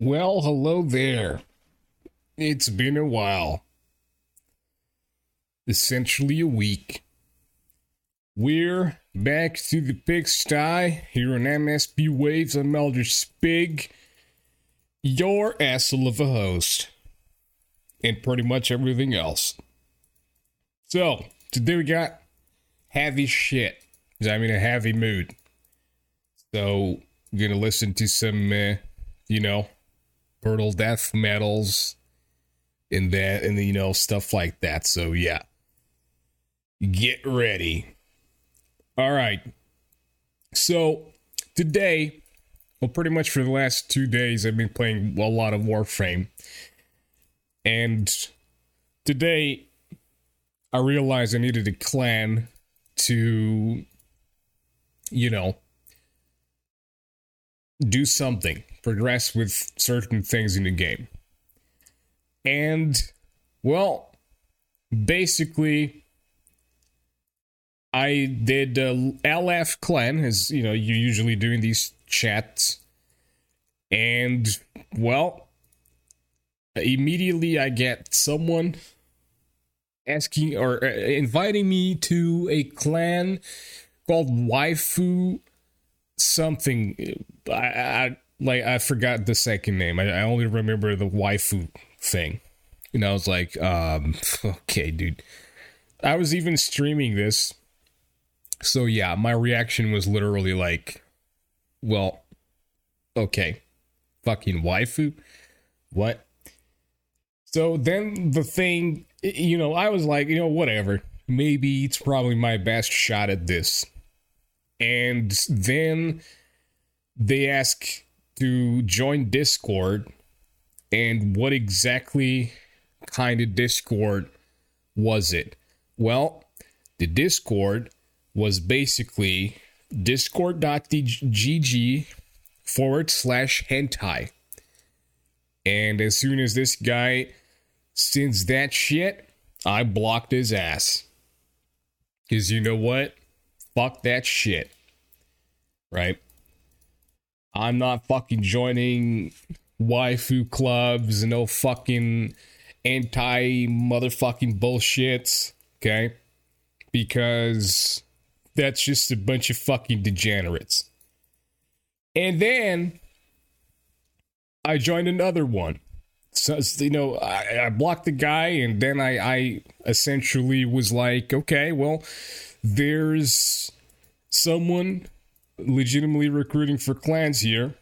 Well, hello there. It's been a while. Essentially a week. We're back to the pigsty here on MSP Waves. I'm Elder Spig, your asshole of a host, and pretty much everything else. So, today we got heavy shit. I'm in a heavy mood. So, we're gonna listen to some, uh, you know, brutal death metals and that and the, you know stuff like that. So yeah. Get ready. All right. So today well pretty much for the last two days i've been playing a lot of warframe. And today i realized i needed a clan to you know do something progress with certain things in the game. And, well, basically, I did uh, LF clan, as you know, you usually do in these chats. And, well, immediately I get someone asking or uh, inviting me to a clan called Waifu something. I, I like I forgot the second name. I, I only remember the waifu thing. And I was like, um, okay, dude. I was even streaming this. So yeah, my reaction was literally like, well, okay. Fucking waifu? What? So then the thing, you know, I was like, you know, whatever. Maybe it's probably my best shot at this. And then they ask to join Discord and what exactly kind of Discord was it? Well, the Discord was basically discord.gg forward slash hentai. And as soon as this guy sends that shit, I blocked his ass. Because you know what? Fuck that shit. Right? I'm not fucking joining waifu clubs and no fucking anti motherfucking bullshits, okay? Because that's just a bunch of fucking degenerates. And then I joined another one. So, you know, I, I blocked the guy, and then I, I essentially was like, okay, well, there's someone legitimately recruiting for clans here.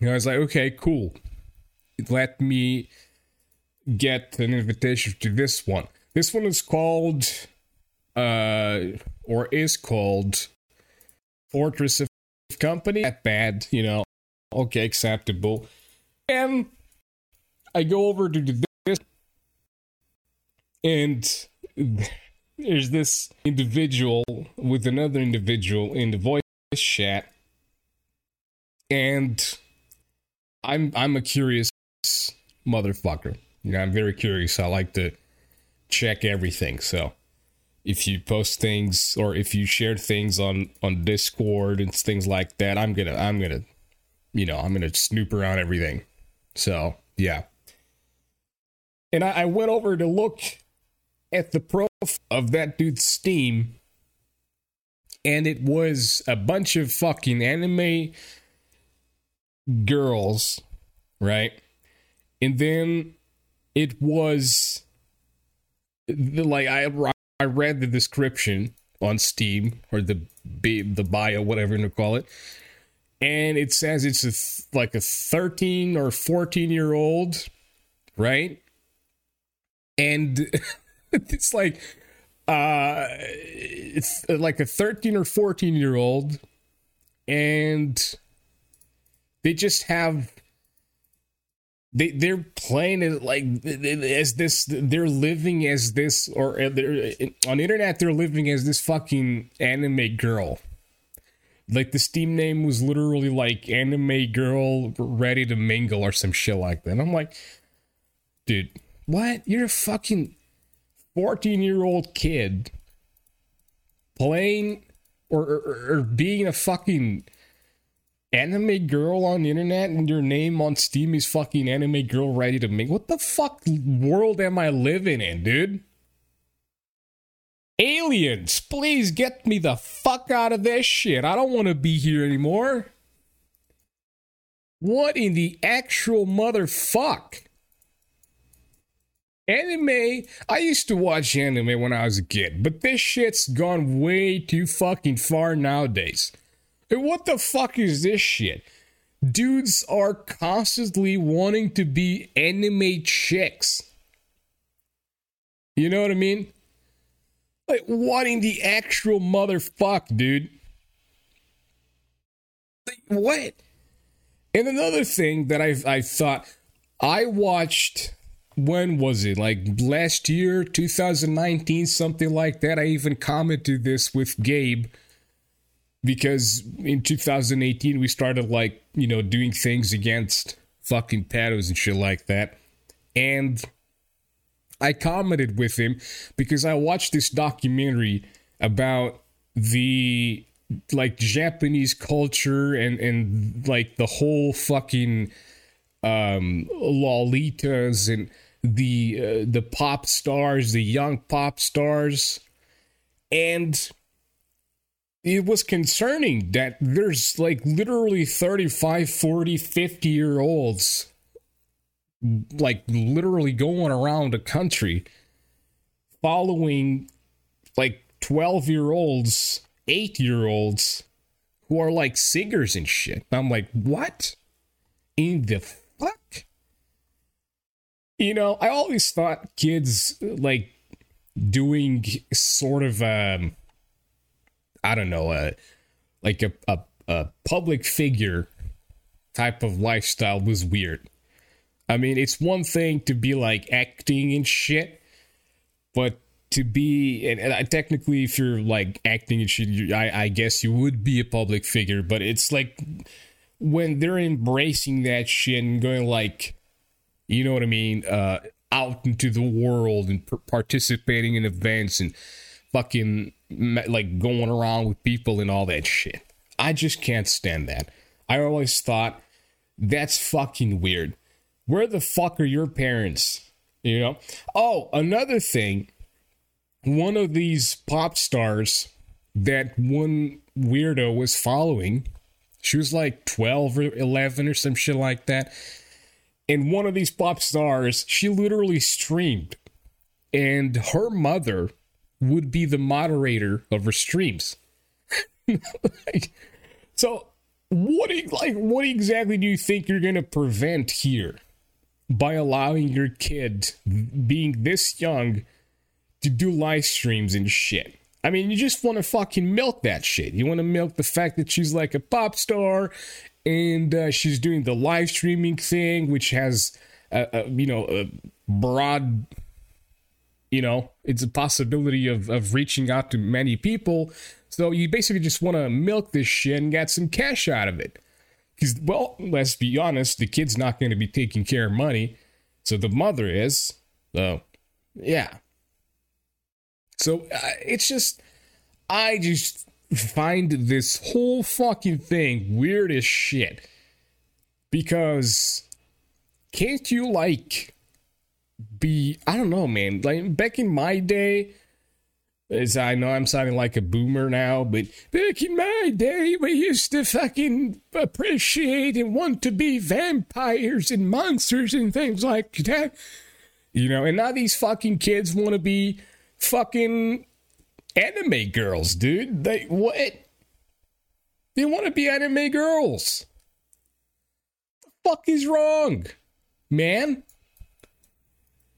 And I was like, okay, cool. Let me get an invitation to this one. This one is called, uh, or is called Fortress of Company. That bad, you know. Okay, acceptable. And I go over to this, and there's this individual with another individual in the voice chat, and I'm I'm a curious motherfucker. You know, I'm very curious. I like to check everything. So if you post things or if you share things on on Discord and things like that, I'm gonna I'm gonna you know I'm gonna snoop around everything. So yeah. And I, I went over to look at the profile of that dude's Steam and it was a bunch of fucking anime girls, right? And then it was like I I read the description on Steam or the the bio whatever you call it, and it says it's a like a thirteen or fourteen year old, right? And it's like uh it's like a 13 or 14 year old and they just have they they're playing it like as this they're living as this or they're on the internet they're living as this fucking anime girl. Like the steam name was literally like anime girl ready to mingle or some shit like that. And i'm like dude what? You're a fucking 14 year old kid playing or, or, or, being a fucking anime girl on the internet and your name on Steam is fucking anime girl ready to make. What the fuck world am I living in, dude? Aliens, please get me the fuck out of this shit. I don't want to be here anymore. What in the actual motherfuck? Anime, I used to watch anime when I was a kid, but this shit's gone way too fucking far nowadays. And what the fuck is this shit? Dudes are constantly wanting to be anime chicks. You know what I mean? Like, wanting the actual motherfuck, dude. Like, what? And another thing that I I thought I watched when was it? Like last year, 2019, something like that. I even commented this with Gabe because in 2018 we started like, you know, doing things against fucking pedos and shit like that. And I commented with him because I watched this documentary about the like Japanese culture and and like the whole fucking um lolitas and the uh, the pop stars, the young pop stars. And it was concerning that there's like literally 35 40 50 year olds like literally going around the country following like 12 year olds 8 year olds who are like singers and shit. I'm like what in the fuck you know i always thought kids like doing sort of um I don't know, a like a, a, a public figure type of lifestyle was weird. I mean, it's one thing to be like acting and shit, but to be and, and technically, if you're like acting and shit, you, I, I guess you would be a public figure. But it's like when they're embracing that shit and going like, you know what I mean, uh, out into the world and participating in events and fucking like going around with people and all that shit. I just can't stand that. I always thought that's fucking weird. Where the fuck are your parents? You know? Oh, another thing. One of these pop stars that one weirdo was following, she was like 12 or 11 or some shit like that. And one of these pop stars, she literally streamed. And her mother would be the moderator of her streams. like, so what like what exactly do you think you're going to prevent here by allowing your kid being this young to do live streams and shit? I mean, you just want to fucking milk that shit. You want to milk the fact that she's like a pop star and uh, she's doing the live streaming thing, which has, a, a, you know, a broad you know it's a possibility of of reaching out to many people. So you basically just want to milk this shit and get some cash out of it. Because well let's be honest the kid's not going to be taking care of money. So the mother is so yeah. So uh, it's just i just find this whole fucking thing weird as shit because can't you like be I don't know, man. Like back in my day, as I know I'm sounding like a boomer now, but back in my day, we used to fucking appreciate and want to be vampires and monsters and things like that. You know, and now these fucking kids want to be fucking anime girls, dude. They what? They want to be anime girls. The fuck is wrong, man?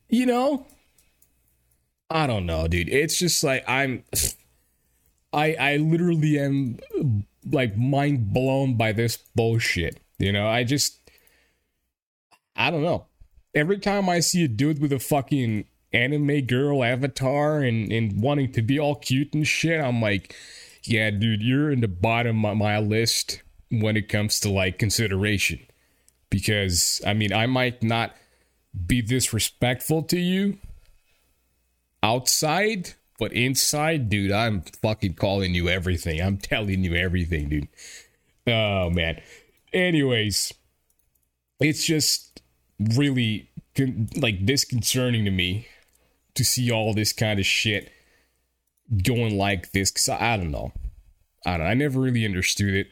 You know? I don't know, dude. It's just like I'm I I literally am like mind blown by this bullshit. You know, I just I don't know. Every time I see a dude with a fucking anime girl avatar and, and wanting to be all cute and shit, I'm like, yeah, dude, you're in the bottom of my list when it comes to like consideration. Because I mean, I might not be disrespectful to you outside, but inside, dude, I'm fucking calling you everything. I'm telling you everything, dude. Oh man. Anyways, it's just really like disconcerting to me to see all this kind of shit going like this. Cause I, I don't know. I don't. I never really understood it.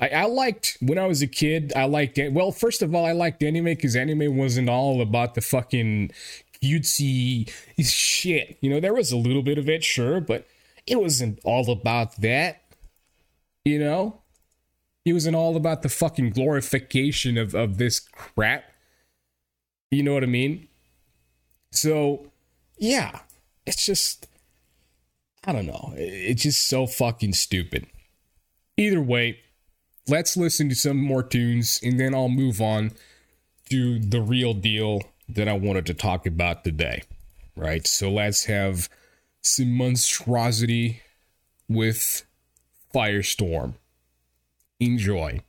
I, I liked when I was a kid. I liked. Well, first of all, I liked anime because anime wasn't all about the fucking cutesy shit. You know, there was a little bit of it, sure, but it wasn't all about that. You know, it wasn't all about the fucking glorification of of this crap. You know what I mean? So, yeah, it's just I don't know. It's just so fucking stupid. Either way, let's listen to some more tunes and then I'll move on to the real deal that I wanted to talk about today. Right? So let's have some monstrosity with Firestorm. Enjoy.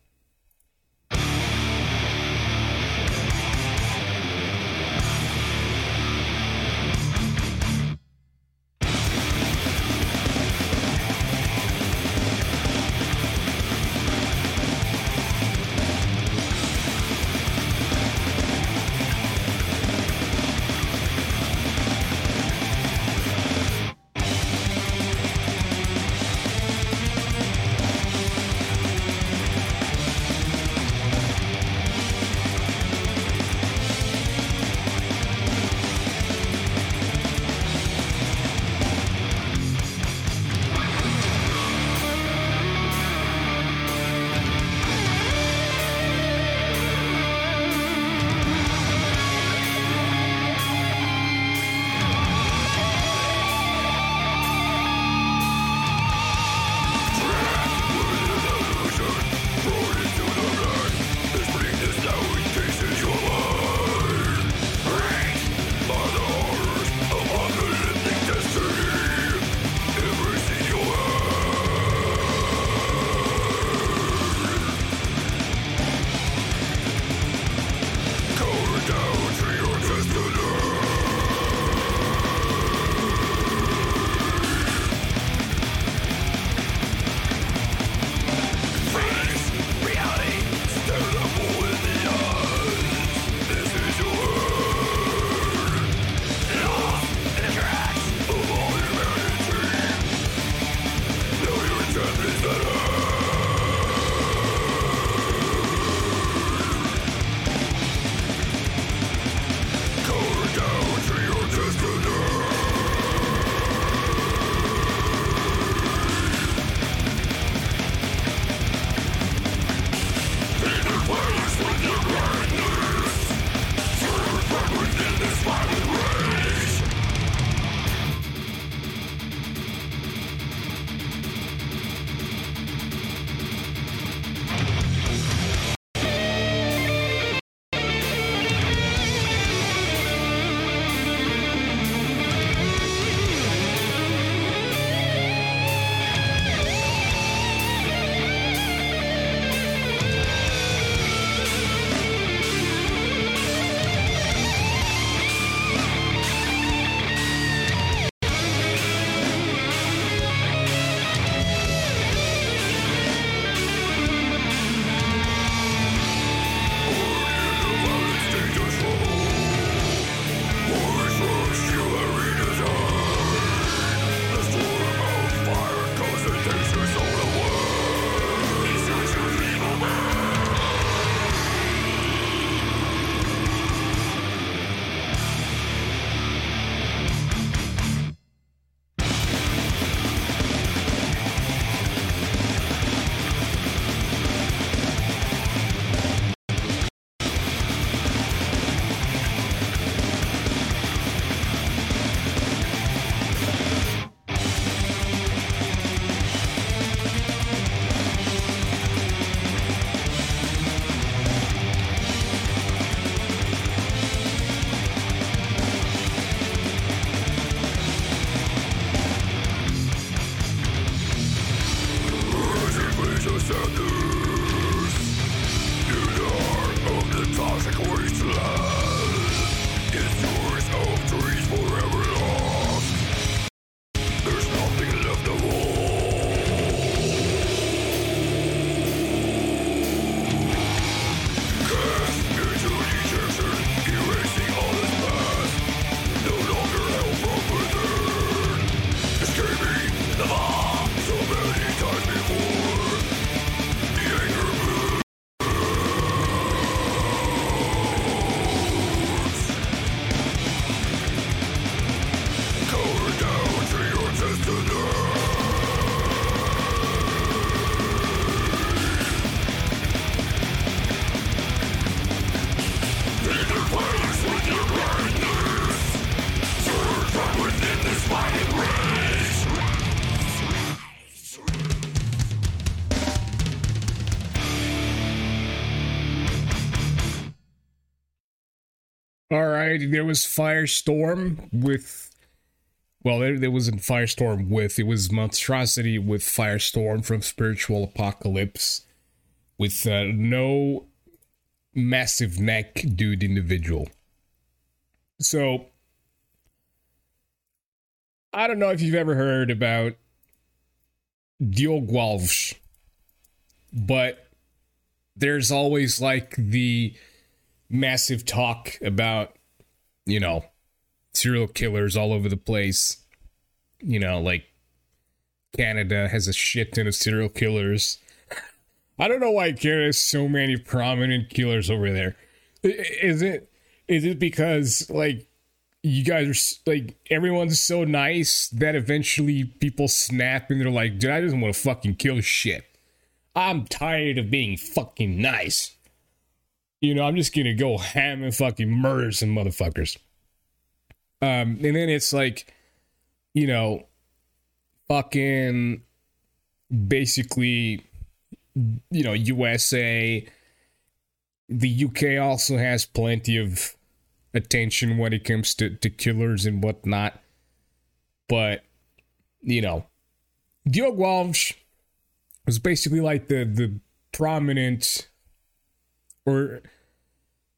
Right, there was Firestorm with. Well, there, there wasn't Firestorm with, it was Monstrosity with Firestorm from Spiritual Apocalypse with uh, no massive neck dude individual. So, I don't know if you've ever heard about Diogo Alves, but there's always like the massive talk about, you know, serial killers all over the place. You know, like Canada has a shit ton of serial killers. I don't know why Canada has so many prominent killers over there. Is it is it because like you guys are like everyone's so nice that eventually people snap and they're like, dude, I just want to fucking kill shit. I'm tired of being fucking nice. You know, I'm just gonna go ham and fucking murder some motherfuckers. Um, and then it's like, you know, fucking basically, you know, USA. The UK also has plenty of attention when it comes to, to killers and whatnot. But, you know, Diogo Alves was basically like the, the prominent or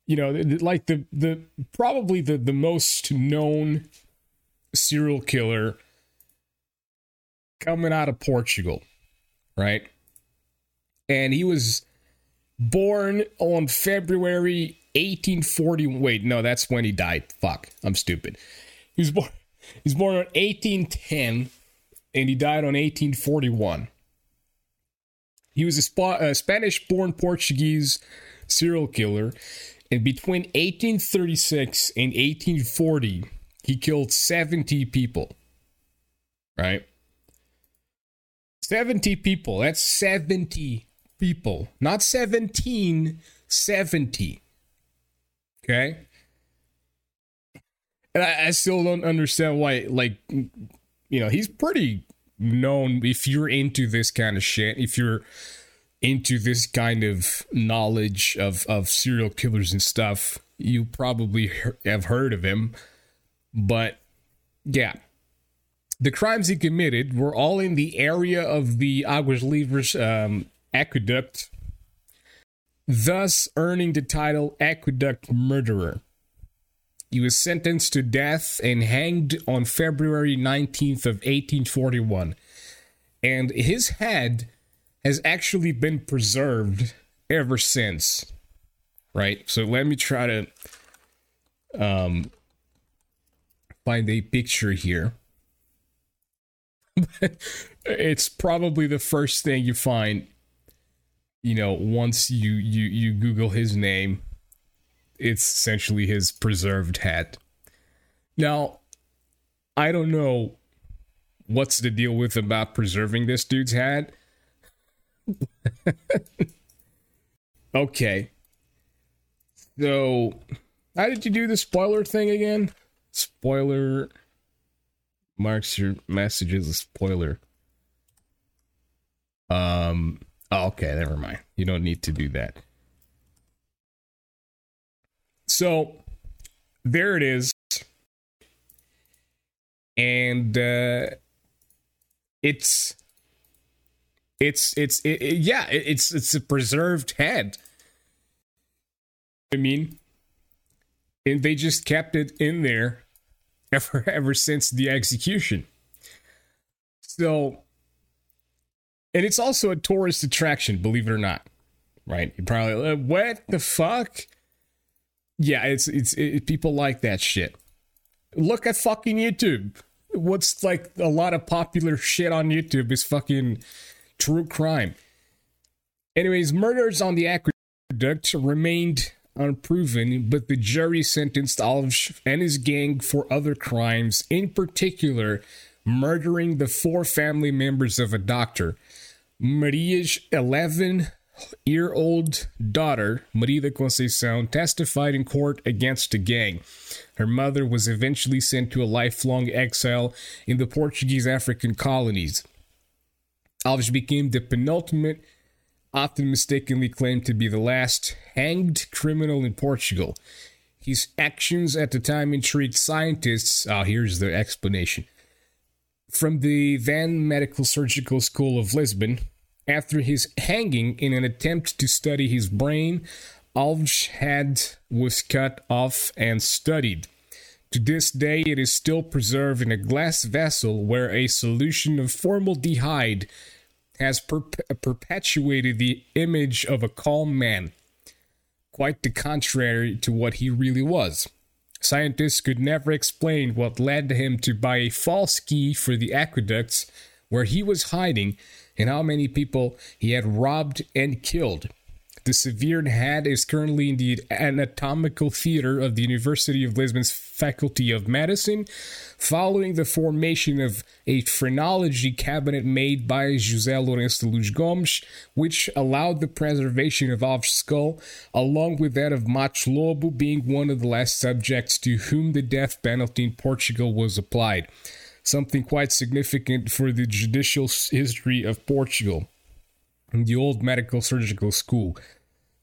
you know like the the probably the the most known serial killer coming out of Portugal, right? And he was born on February 1840. Wait, no, that's when he died. Fuck, I'm stupid. He was born. He's born on 1810, and he died on 1841. He was a, Sp- a Spanish-born Portuguese serial killer, and between 1836 and 1840, he killed 70 people. Right? 70 people. That's 70 people. Not 17, 70. Okay? And I, I still don't understand why, like, you know, he's pretty known if you're into this kind of shit, if you're into this kind of knowledge of, of serial killers and stuff, you probably have heard of him. But yeah, the crimes he committed were all in the area of the Aguas Livres um, aqueduct, thus earning the title Aqueduct Murderer. He was sentenced to death and hanged on February 19th of 1841. And his head has actually been preserved ever since. Right? So let me try to um find a picture here. it's probably the first thing you find you know once you you you google his name it's essentially his preserved hat now i don't know what's the deal with about preserving this dude's head okay so how did you do the spoiler thing again spoiler marks your message as a spoiler um Oh, okay, never mind. You don't need to do that. So there it is. And uh it's it's it's it, it, yeah, it's it's a preserved head. I mean, and they just kept it in there ever ever since the execution. So and it's also a tourist attraction, believe it or not. Right? You probably uh, what the fuck? Yeah, it's it's it, people like that shit. Look at fucking YouTube. What's like a lot of popular shit on YouTube is fucking true crime. Anyways, murders on the aqueduct remained unproven, but the jury sentenced Alves and his gang for other crimes, in particular, murdering the four family members of a doctor. Maria's 11 year old daughter, Maria de Conceição, testified in court against the gang. Her mother was eventually sent to a lifelong exile in the Portuguese African colonies. Alves became the penultimate, often mistakenly claimed to be the last, hanged criminal in Portugal. His actions at the time intrigued scientists. Oh, here's the explanation. From the Van Medical Surgical School of Lisbon, after his hanging in an attempt to study his brain, Alves' head was cut off and studied. To this day, it is still preserved in a glass vessel where a solution of formaldehyde has perpetuated the image of a calm man, quite the contrary to what he really was. Scientists could never explain what led him to buy a false key for the aqueducts where he was hiding and how many people he had robbed and killed. The severed head is currently in the anatomical theater of the University of Lisbon's Faculty of Medicine, following the formation of a phrenology cabinet made by José Lourenço de Luz Gomes, which allowed the preservation of Alves' skull, along with that of Matos Lobo being one of the last subjects to whom the death penalty in Portugal was applied. Something quite significant for the judicial history of Portugal. In the old medical surgical school.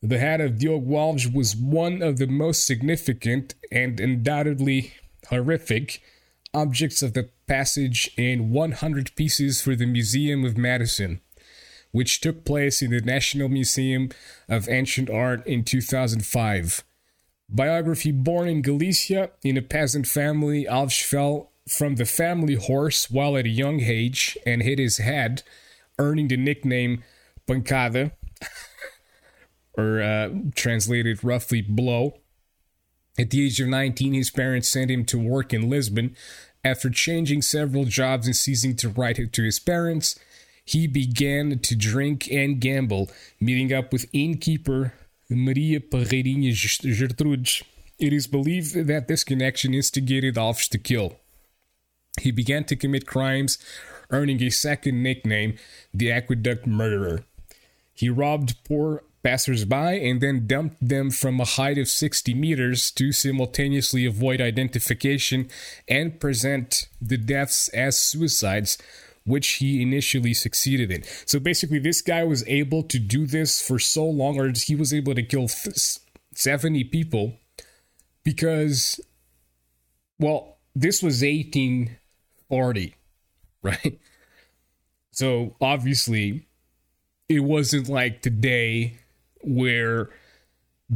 The head of Diogo Alves was one of the most significant and undoubtedly horrific objects of the passage in 100 Pieces for the Museum of Medicine, which took place in the National Museum of Ancient Art in 2005. Biography Born in Galicia, in a peasant family, Alves fell from the family horse while at a young age and hit his head, earning the nickname Pancada. or uh, translated roughly blow. At the age of 19, his parents sent him to work in Lisbon. After changing several jobs and ceasing to write to his parents, he began to drink and gamble, meeting up with innkeeper Maria Pereirinha Gertrudes. It is believed that this connection instigated Alves to kill. He began to commit crimes, earning a second nickname, the Aqueduct Murderer. He robbed poor passersby and then dumped them from a height of 60 meters to simultaneously avoid identification and present the deaths as suicides, which he initially succeeded in. So basically, this guy was able to do this for so long, or he was able to kill 70 people because, well, this was 1840, right? So obviously, it wasn't like today where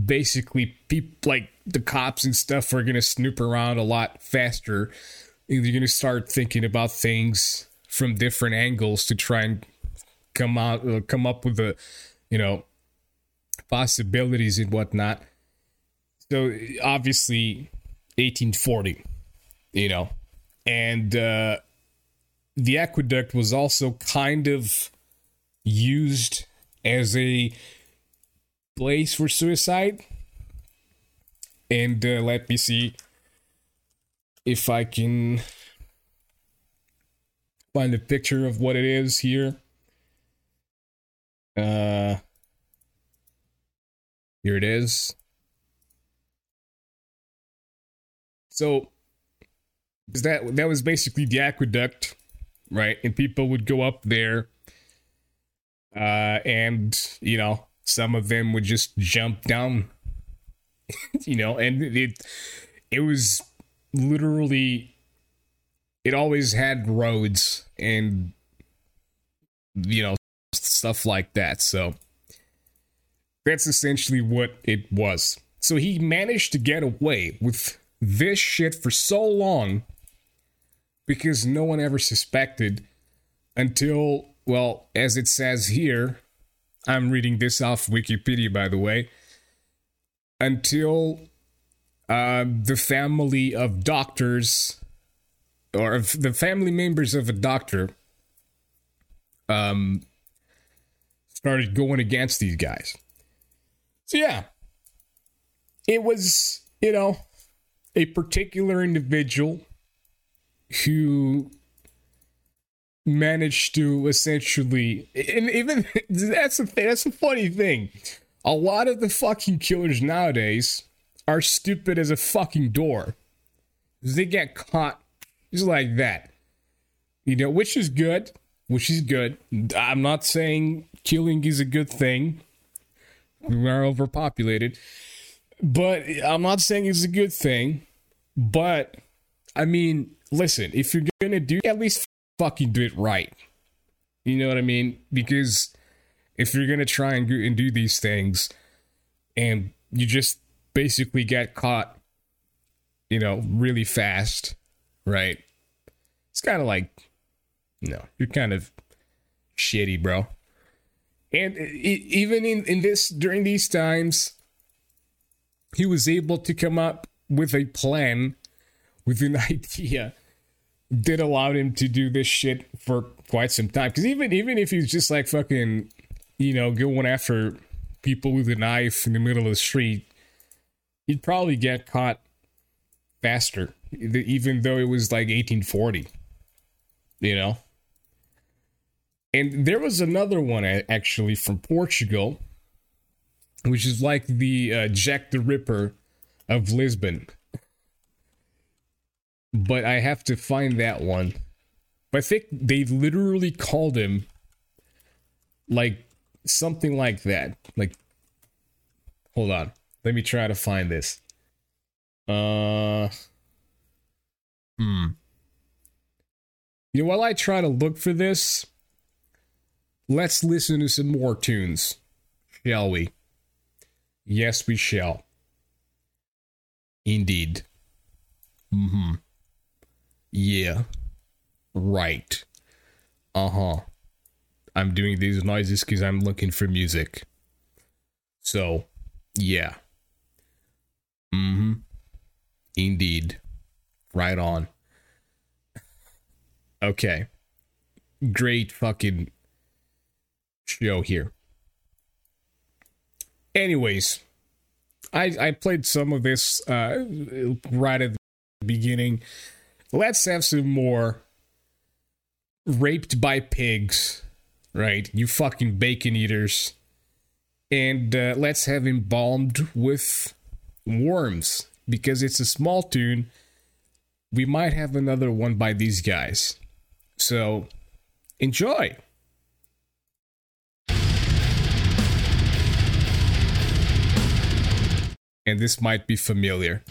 basically people like the cops and stuff are going to snoop around a lot faster. You're going to start thinking about things from different angles to try and come out, uh, come up with the, you know, possibilities and whatnot. So obviously, 1840, you know, and uh, the aqueduct was also kind of used as a place for suicide. And uh, let me see if I can find a picture of what it is here. Uh, here it is. So that that was basically the aqueduct, right? And people would go up there, uh, and you know some of them would just jump down you know and it it was literally it always had roads and you know stuff like that. So that's essentially what it was. So he managed to get away with this shit for so long because no one ever suspected until well as it says here I'm reading this off Wikipedia, by the way. Until uh, the family of doctors, or the family members of a doctor, um, started going against these guys. So yeah, it was you know a particular individual who managed to essentially and even that's a that's a funny thing. A lot of the fucking killers nowadays are stupid as a fucking door. They get caught just like that. You know, which is good, which is good. I'm not saying killing is a good thing. We are overpopulated. but I'm not saying it's a good thing. But I mean, listen, if you're gonna do, at least fucking do it right. You know what I mean? Because if you're gonna try and, and do these things, and you just basically get caught, you know, really fast, right? It's kind of like, know, you're kind of shitty, bro. And even in, in this, during these times, he was able to come up with a plan, with an idea that allow him to do this shit for quite some time. Because even even if he's just like fucking, you know, going after people with a knife in the middle of the street, he'd probably get caught faster, even though it was like 1840. You know. And there was another one actually from Portugal, which is like the uh, Jack the Ripper of Lisbon. But I have to find that one. But I think they literally called him like something like that. Like, hold on. Let me try to find this. Uh, hmm. You know, while I try to look for this, let's listen to some more tunes, shall we? Yes, we shall. Indeed. Mm hmm. Yeah. Right. Uh huh. I'm doing these noises because I'm looking for music. So, yeah. Mm hmm. Indeed. Right on. Okay. Great fucking show here. Anyways, I I played some of this uh, right at the beginning. Let's have some more raped by pigs, right? You fucking bacon eaters. And uh, let's have embalmed with worms because it's a small tune. We might have another one by these guys. So enjoy. And this might be familiar.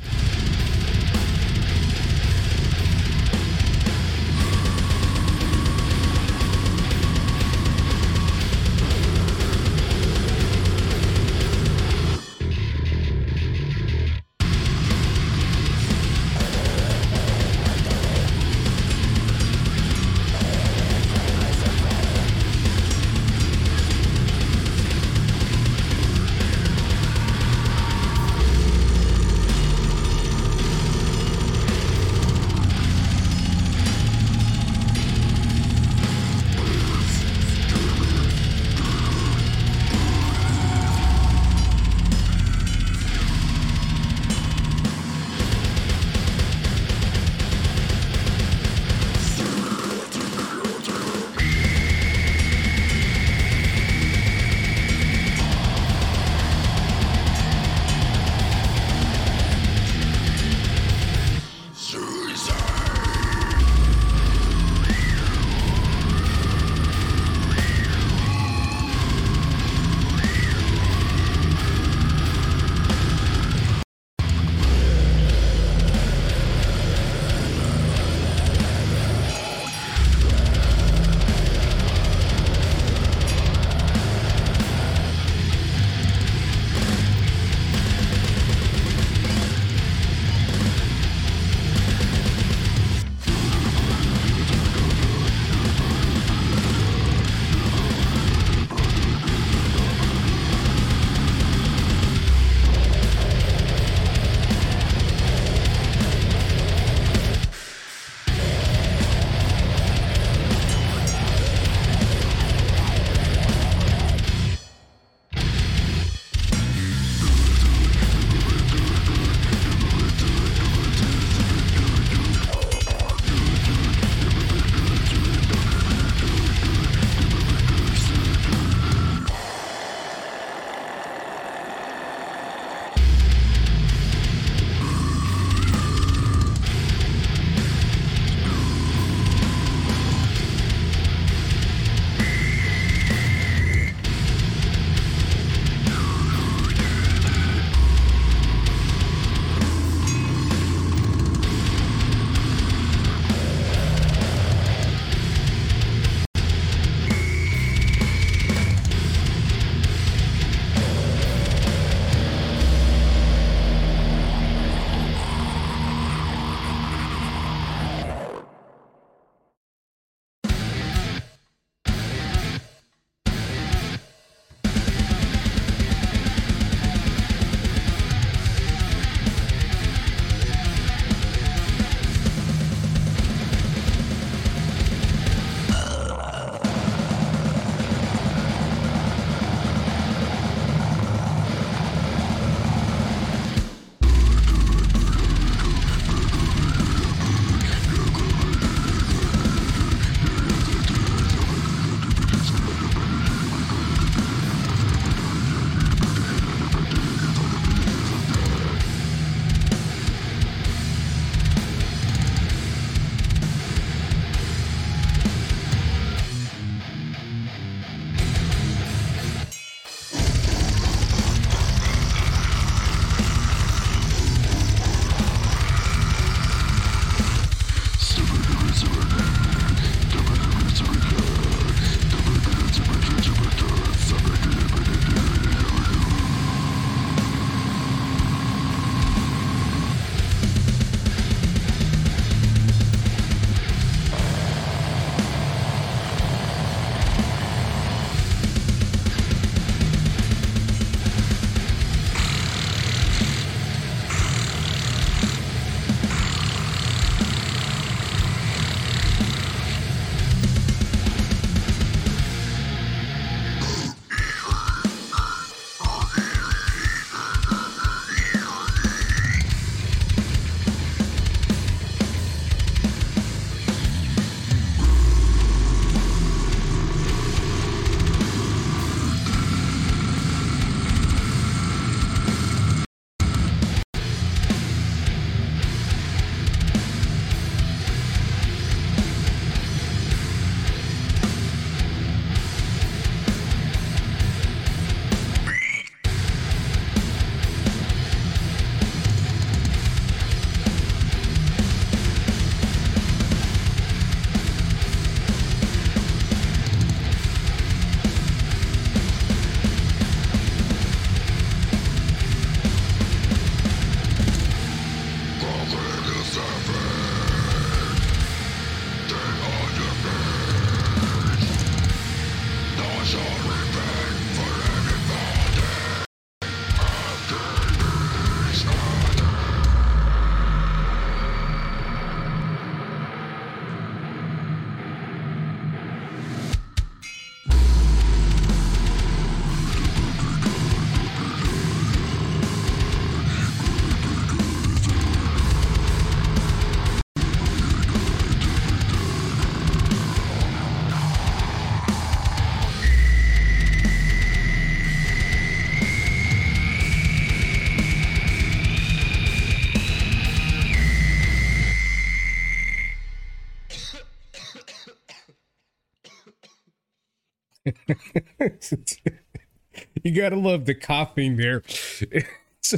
You gotta love the coughing there. It's,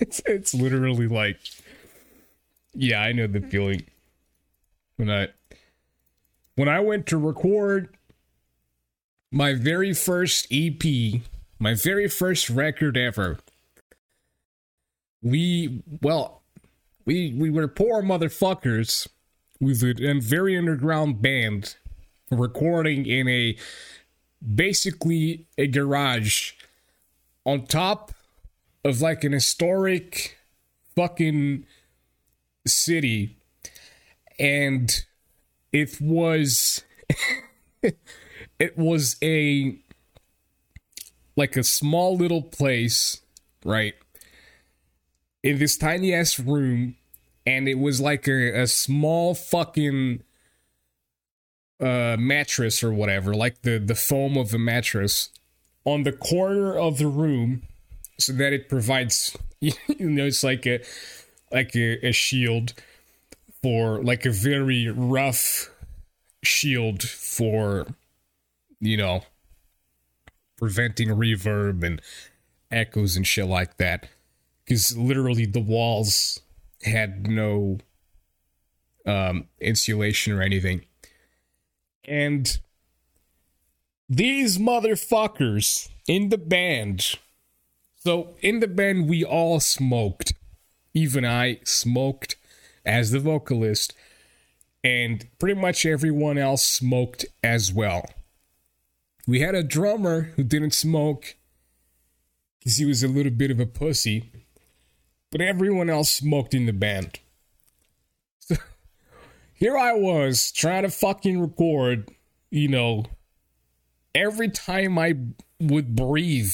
it's, it's literally like, yeah, I know the feeling. When I when I went to record my very first EP, my very first record ever, we well, we we were poor motherfuckers with a very underground band recording in a basically a garage on top of like an historic fucking city. And it was it was a like a small little place right in this tiny ass room. And it was like a, a small fucking uh mattress or whatever like the the foam of the mattress on the corner of the room so that it provides you know it's like a like a, a shield for like a very rough shield for you know preventing reverb and echoes and shit like that. Because literally the walls had no um insulation or anything and these motherfuckers in the band so in the band we all smoked even i smoked as the vocalist, and pretty much everyone else smoked as well. We had a drummer who didn't smoke because he was a little bit of a pussy, but everyone else smoked in the band. Here I was trying to fucking record, you know, every time I would breathe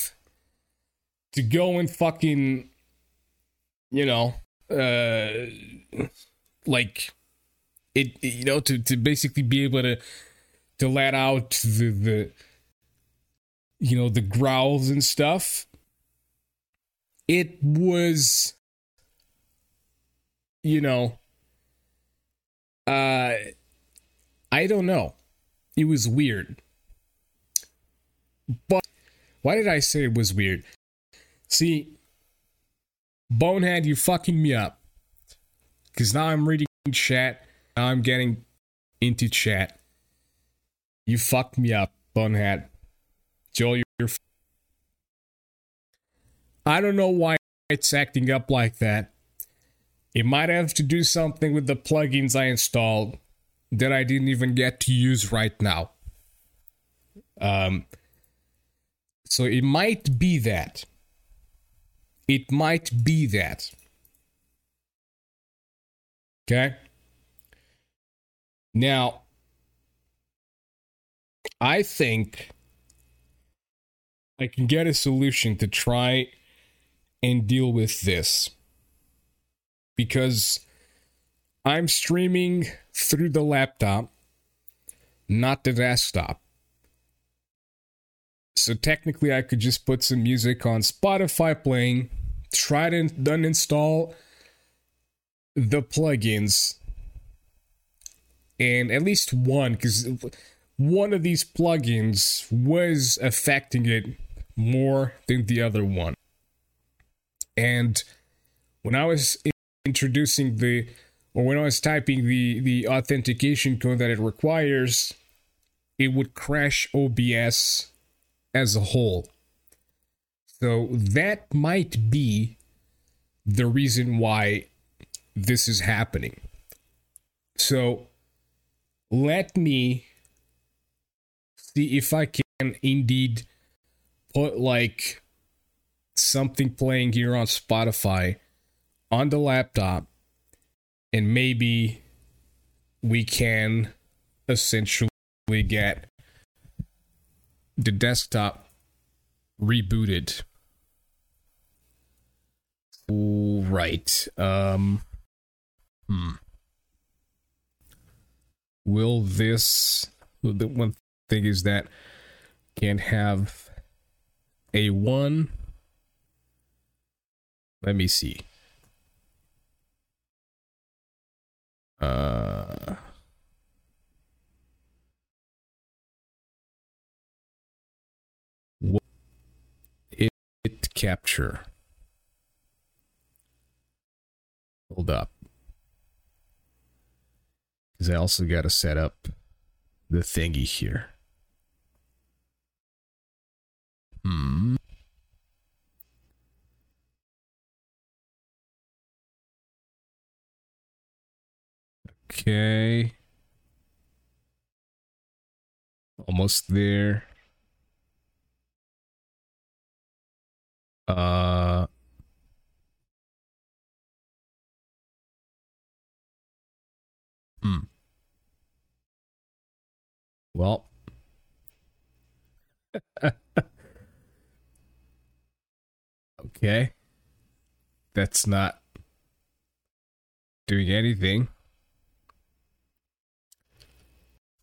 to go and fucking, you know, uh like it, you know to to basically be able to to let out the the you know the growls and stuff. It was you know uh i don't know it was weird but why did i say it was weird see Bonehead, you fucking me up. Because now I'm reading chat. Now I'm getting into chat. You fucked me up, Bonehead. Joel, you're. F- I don't know why it's acting up like that. It might have to do something with the plugins I installed that I didn't even get to use right now. Um, so it might be that. It might be that. Okay? Now, I think I can get a solution to try and deal with this. Because I'm streaming through the laptop, not the desktop. So technically, I could just put some music on Spotify playing try to uninstall the plugins and at least one because one of these plugins was affecting it more than the other one and when i was introducing the or when i was typing the the authentication code that it requires it would crash obs as a whole so that might be the reason why this is happening. So let me see if I can indeed put like something playing here on Spotify on the laptop and maybe we can essentially get the desktop rebooted Right. Um. Hmm. Will this? The one thing is that can't have a one. Let me see. Uh, what it, it capture? Hold up, because I also got to set up the thingy here. Hmm. Okay. Almost there. Uh Hmm. Well. okay. That's not doing anything.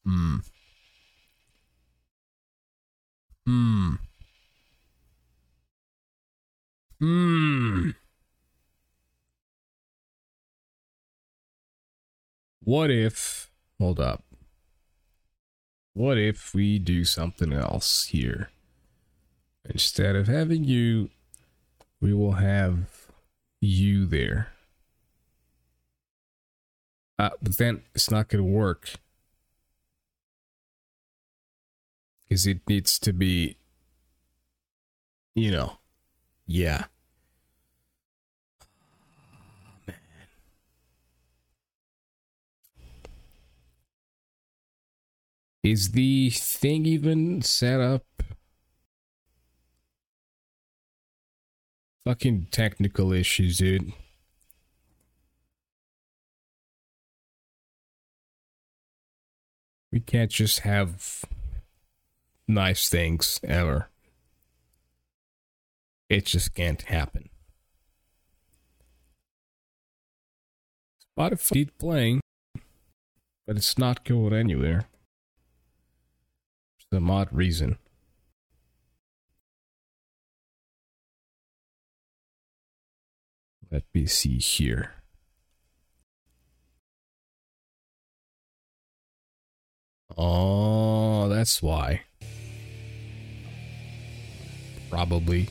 Hmm. Hmm. Hmm. What if. Hold up. What if we do something else here? Instead of having you, we will have you there. Uh, but then it's not going to work. Because it needs to be, you know, yeah. Ah, Is the thing even set up? Fucking technical issues, dude. We can't just have nice things ever. It just can't happen. Spotify playing, but it's not going anywhere some odd reason. Let me see here. Oh, that's why. Probably.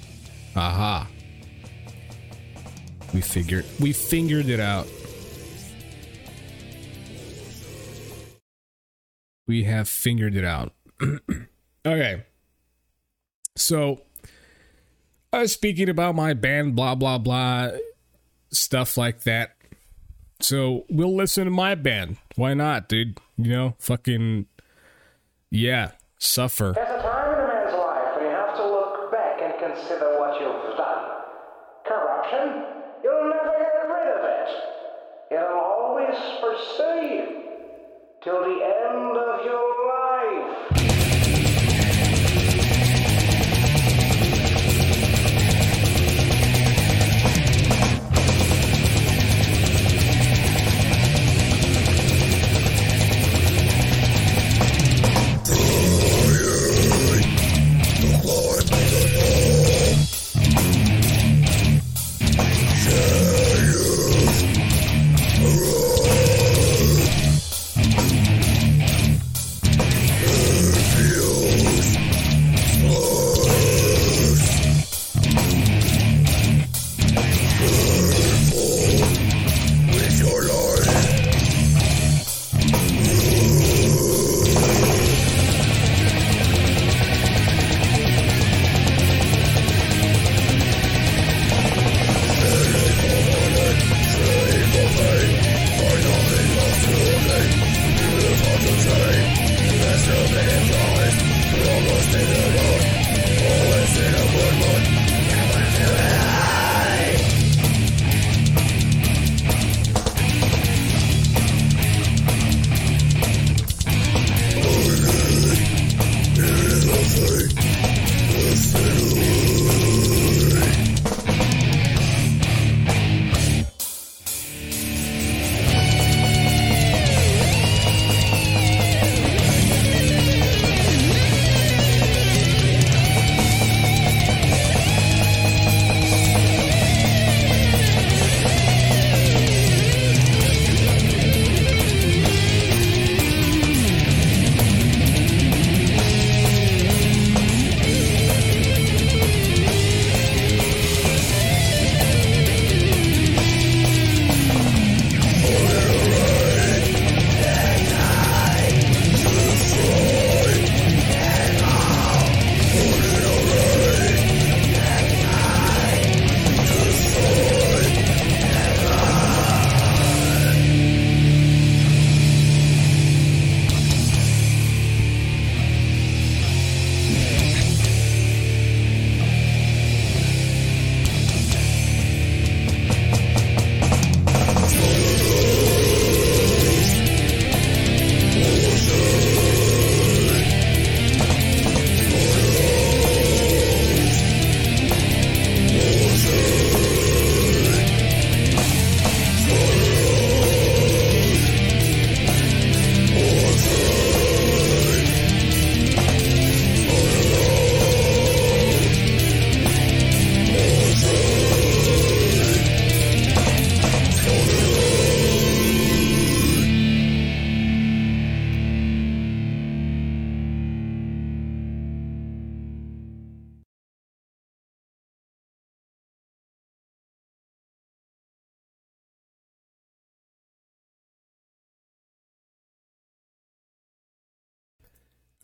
Aha. We figured we figured it out. We have figured it out. okay. So, I speaking about my band, blah, blah, blah, stuff like that. So, we'll listen to my band. Why not, dude? You know, fucking, yeah, suffer. There's a time in a man's life when you have to look back and consider what you've done. Corruption, you'll never get rid of it. It'll always pursue you till the end of your life.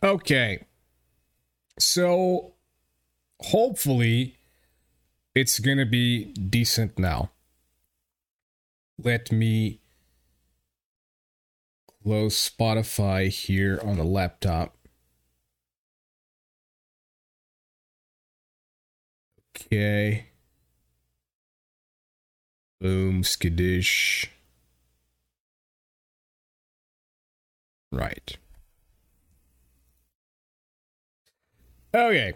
Okay. So hopefully it's going to be decent now. Let me close Spotify here on the laptop. Okay. Boom, skadoosh. Right. Okay.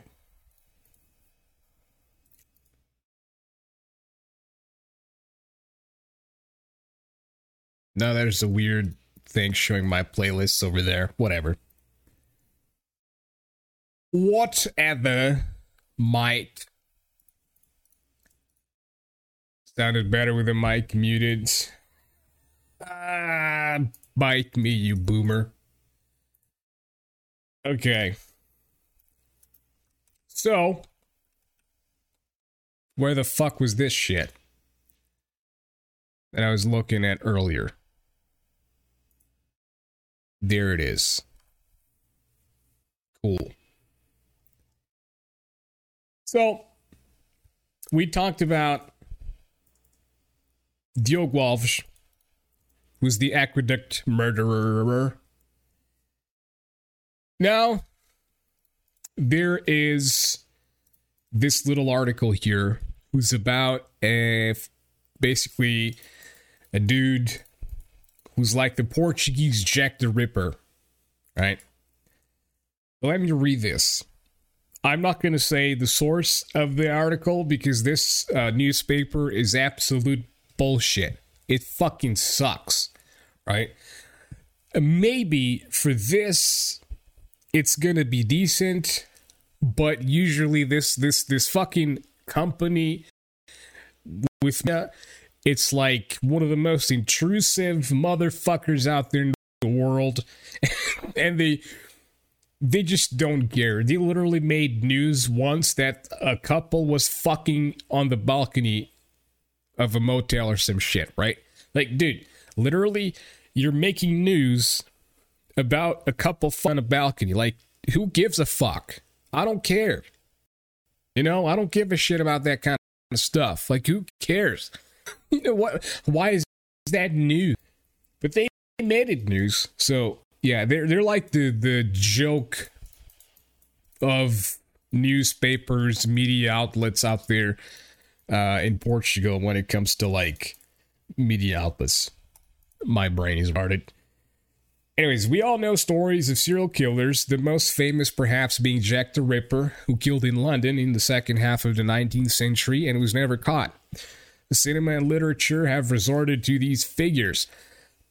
Now there's a weird thing showing my playlists over there. Whatever. Whatever might sounded better with the mic muted. Ah, bite me, you boomer. Okay. So, where the fuck was this shit that I was looking at earlier? There it is. Cool. So, we talked about Diogo Alves, who's the aqueduct murderer. Now, there is this little article here who's about a basically a dude who's like the Portuguese Jack the Ripper, right? Let me read this. I'm not going to say the source of the article because this uh, newspaper is absolute bullshit. It fucking sucks, right? Maybe for this it's gonna be decent, but usually this this this fucking company with me, it's like one of the most intrusive motherfuckers out there in the world, and they they just don't care. They literally made news once that a couple was fucking on the balcony of a motel or some shit, right? Like, dude, literally, you're making news about a couple on a balcony. Like, who gives a fuck? I don't care. You know, I don't give a shit about that kind of stuff. Like, who cares? you know what? Why is that news? But they made it news. So yeah, they're they're like the the joke of newspapers, media outlets out there uh, in Portugal when it comes to like media outlets. My brain is retarded. Anyways, we all know stories of serial killers, the most famous perhaps being Jack the Ripper, who killed in London in the second half of the 19th century and was never caught. The cinema and literature have resorted to these figures.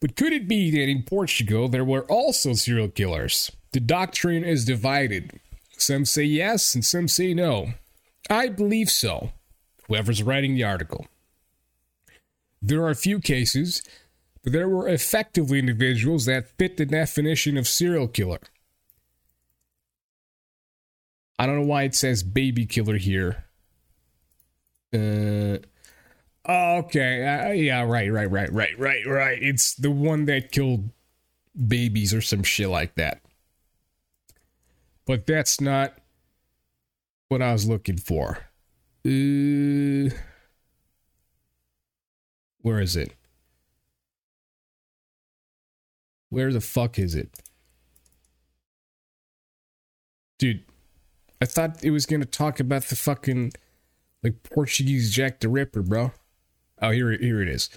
But could it be that in Portugal there were also serial killers? The doctrine is divided. Some say yes and some say no. I believe so. Whoever's writing the article. There are a few cases there were effectively individuals that fit the definition of serial killer. I don't know why it says baby killer here. Uh, okay, uh, yeah, right, right, right, right, right, right. It's the one that killed babies or some shit like that. But that's not what I was looking for. Uh, where is it? Where the fuck is it? Dude, I thought it was to talk about the fucking like Portuguese Jack the Ripper, bro. Oh, here here it is.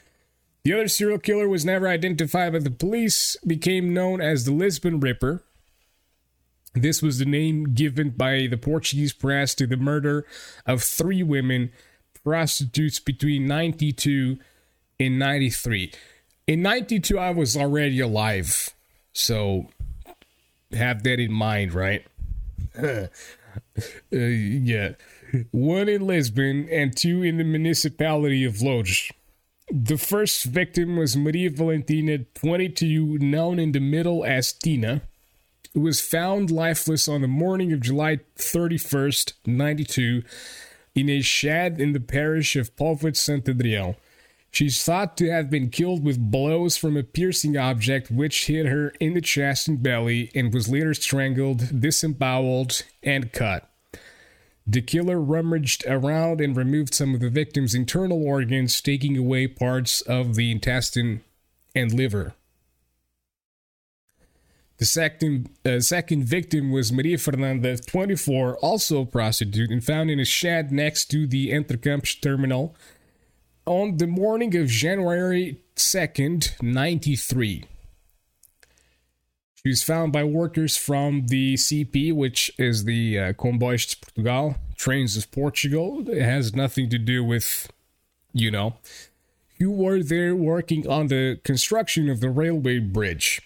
The other serial killer was never identified by the police, became known as the Lisbon Ripper. This was the name given by the Portuguese press to the murder of three women prostitutes between 92 and 93 in 92 i was already alive. So have that in mind right? Uh, yeah. One in lisbon and two in the municipality of Loures. the first victim was maria valentina 22 known in the middle as tina. Who was found lifeless on the morning of july 31st 92 in a shed in the parish of Póvoa de Santo Adrião She's thought to have been killed with blows from a piercing object which hit her in the chest and belly and was later strangled, disemboweled, and cut. The killer rummaged around and removed some of the victim's internal organs, taking away parts of the intestine and liver. The second, uh, second victim was Maria Fernanda, 24, also a prostitute, and found in a shed next to the Entrecampos terminal on the morning of January 2nd, 93. She was found by workers from the CP, which is the uh, Comboios de Portugal, Trains of Portugal. It has nothing to do with, you know, who were there working on the construction of the railway bridge.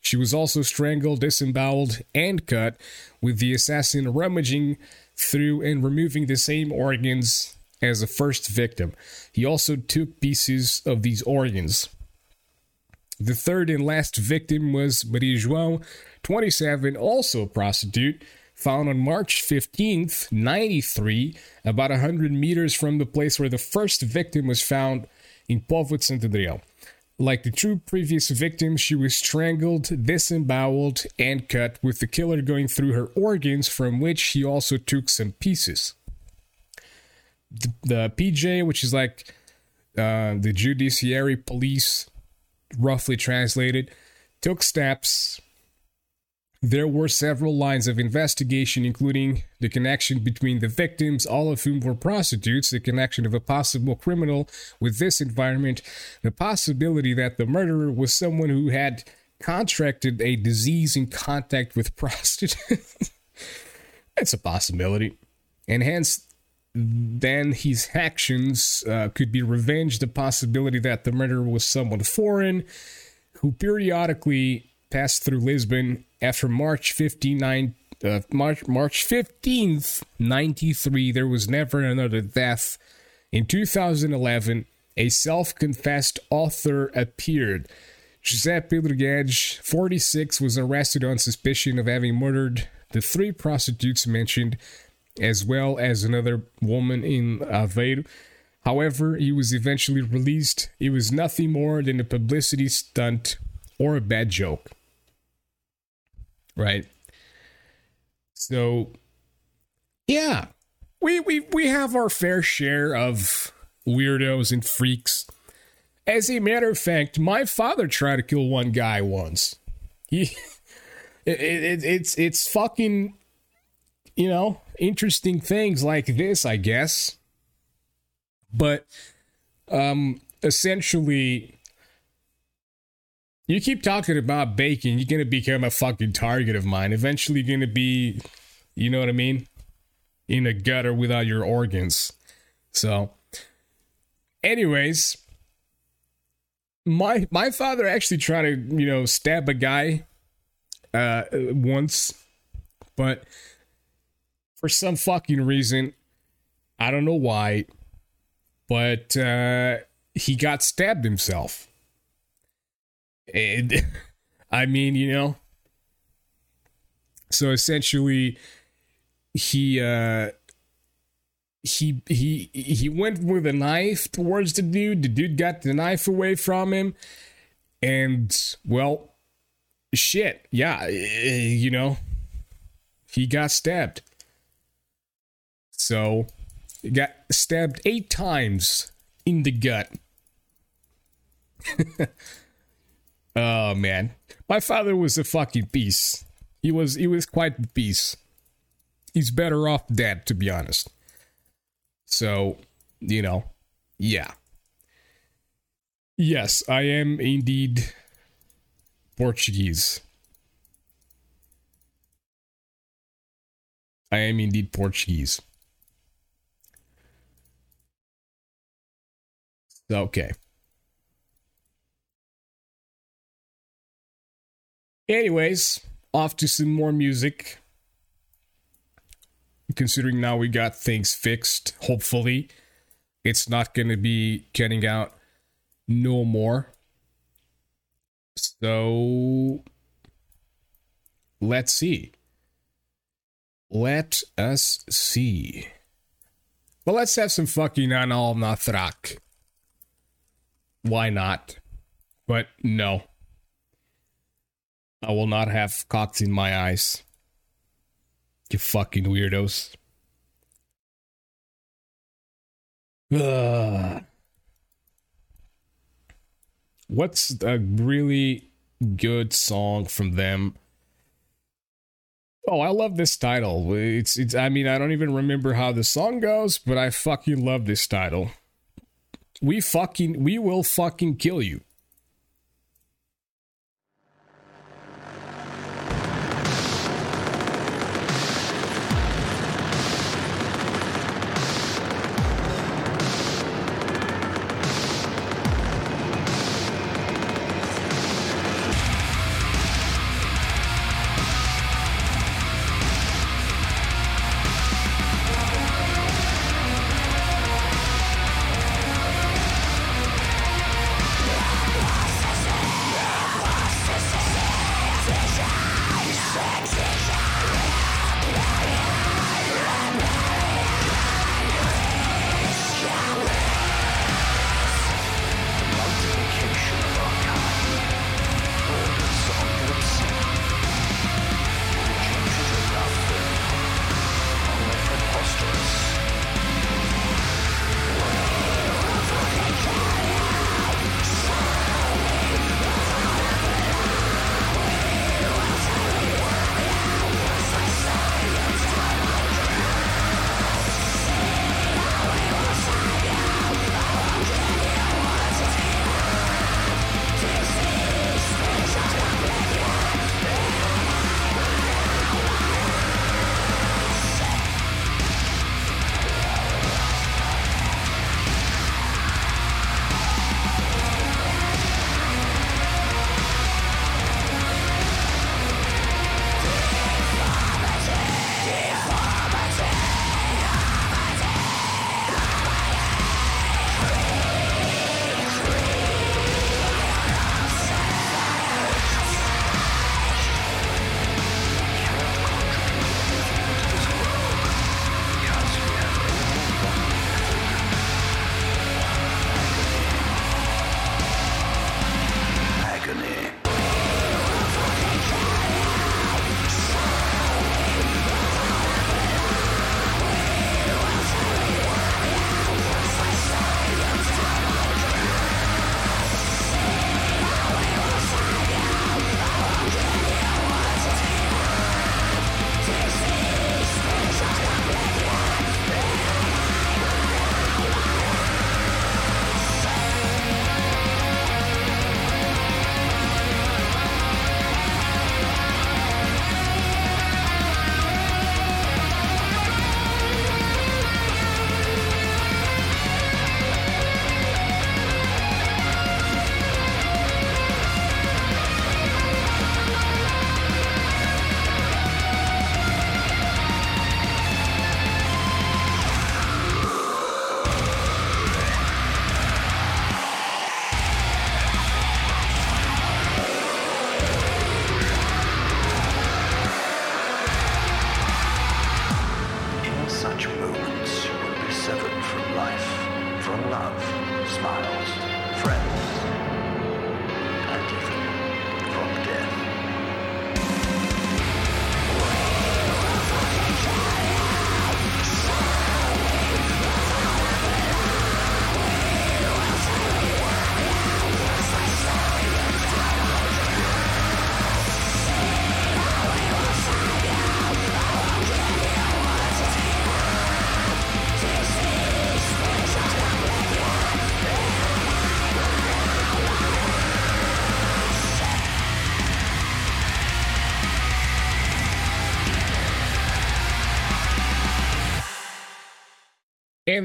She was also strangled, disemboweled, and cut, with the assassin rummaging through and removing the same organs as the first victim. He also took pieces of these organs. The third and last victim was Marie João, 27, also a prostitute, found on March 15th, 93, about 100 meters from the place where the first victim was found in Póvoa de Santo. Like the two previous victims, she was strangled, disemboweled, and cut, with the killer going through her organs, from which he also took some pieces. The, PJ, which is like uh, the judiciary police, roughly translated, took steps. There were several lines of investigation, including the connection between the victims, all of whom were prostitutes, the connection of a possible criminal with this environment, the possibility that the murderer was someone who had contracted a disease in contact with prostitutes. it's a possibility. And hence, then his actions uh, could be revenge, the possibility that the murderer was someone foreign who periodically passed through Lisbon after March 59 uh, March March 15th 93 there was never another death. In 2011 a self-confessed author appeared. José Pedro Guedes 46 was arrested on suspicion of having murdered the three prostitutes mentioned as well as another woman in Aveiro However, he was eventually released. It was nothing more than a publicity stunt or a bad joke right? So, yeah, we we we have our fair share of weirdos and freaks. As a matter of fact, my father tried to kill one guy once. He, it, it, it's it's fucking, you know, interesting things like this, I guess. But, um, essentially, you keep talking about bacon, you're gonna become a fucking target of mine. Eventually, you're gonna be, you know what I mean, in a gutter without your organs. So, anyways, my my father actually tried to you know stab a guy uh once, but for some fucking reason, I don't know why, but uh he got stabbed himself. And I mean, you know. So essentially he uh he he he went with a knife towards the dude. The dude got the knife away from him. And well, shit. Yeah, you know. He got stabbed. So, he got stabbed 8 times in the gut. Oh man, my father was a fucking beast. He was he was quite the beast. He's better off dead, to be honest. So, you know, yeah. Yes, I am indeed Portuguese. I am indeed Portuguese. Okay. Anyways, off to some more music. Considering now we got things fixed, hopefully, it's not going to be getting out no more. So, let's see. Let us see. Well, let's have some fucking Anaal Nathrakh. Why not? But no. I will not have cocks in my eyes. You fucking weirdos. Ugh. What's a really good song from them? Oh, I love this title. It's it's I mean, I don't even remember how the song goes, but I fucking love this title. We fucking we will fucking kill you.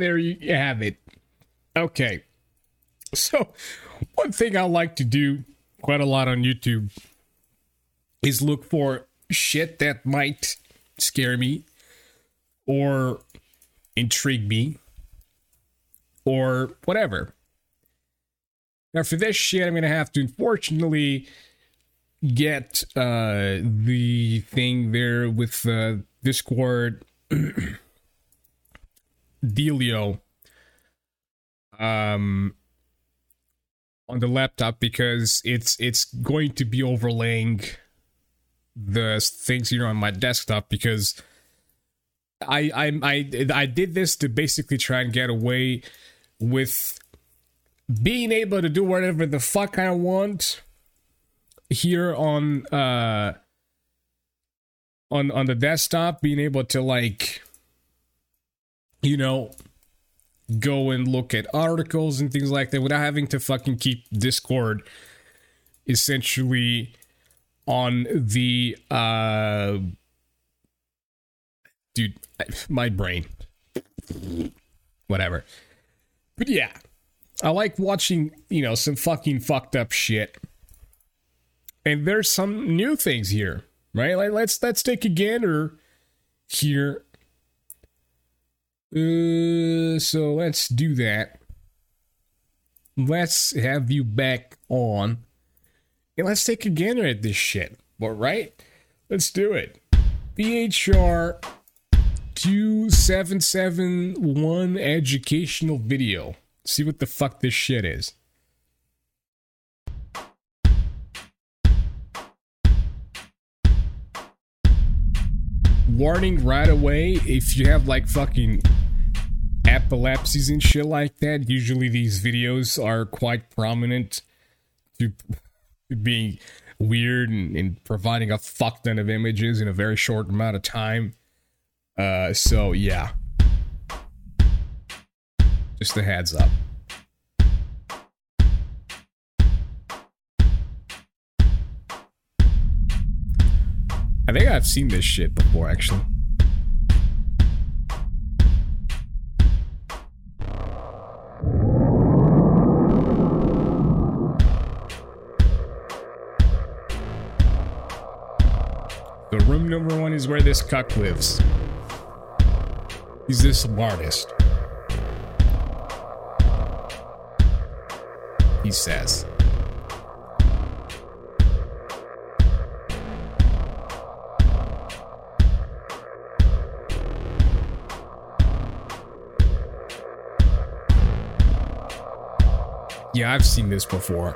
There you have it. Okay. So, one thing I like to do quite a lot on YouTube is look for shit that might scare me or intrigue me or whatever. Now, for this shit, I'm going to have to unfortunately get uh, the thing there with uh, Discord Delio. Um, on the laptop because it's it's going to be overlaying the things here on my desktop because I I I I did this to basically try and get away with being able to do whatever the fuck I want here on uh on on the desktop being able to like you know go and look at articles and things like that without having to fucking keep discord essentially on the uh dude my brain. Whatever. But yeah i like watching you know some fucking fucked up shit. And there's some new things here right? Like let's let's take a gander here uh so let's do that. Let's have you back on. And let's take a gander at this shit. All right? Let's do it. Bhr 2771 educational video. See what the fuck this shit is. Warning right away if you have like fucking epilepsies and shit like that. Usually these videos are quite prominent to being weird and, and providing a fuck ton of images in a very short amount of time. Uh, so yeah. Just a heads up. I think I've seen this shit before, actually. The room number one is where this cuck lives. He's this artist. He says. Yeah, I've seen this before.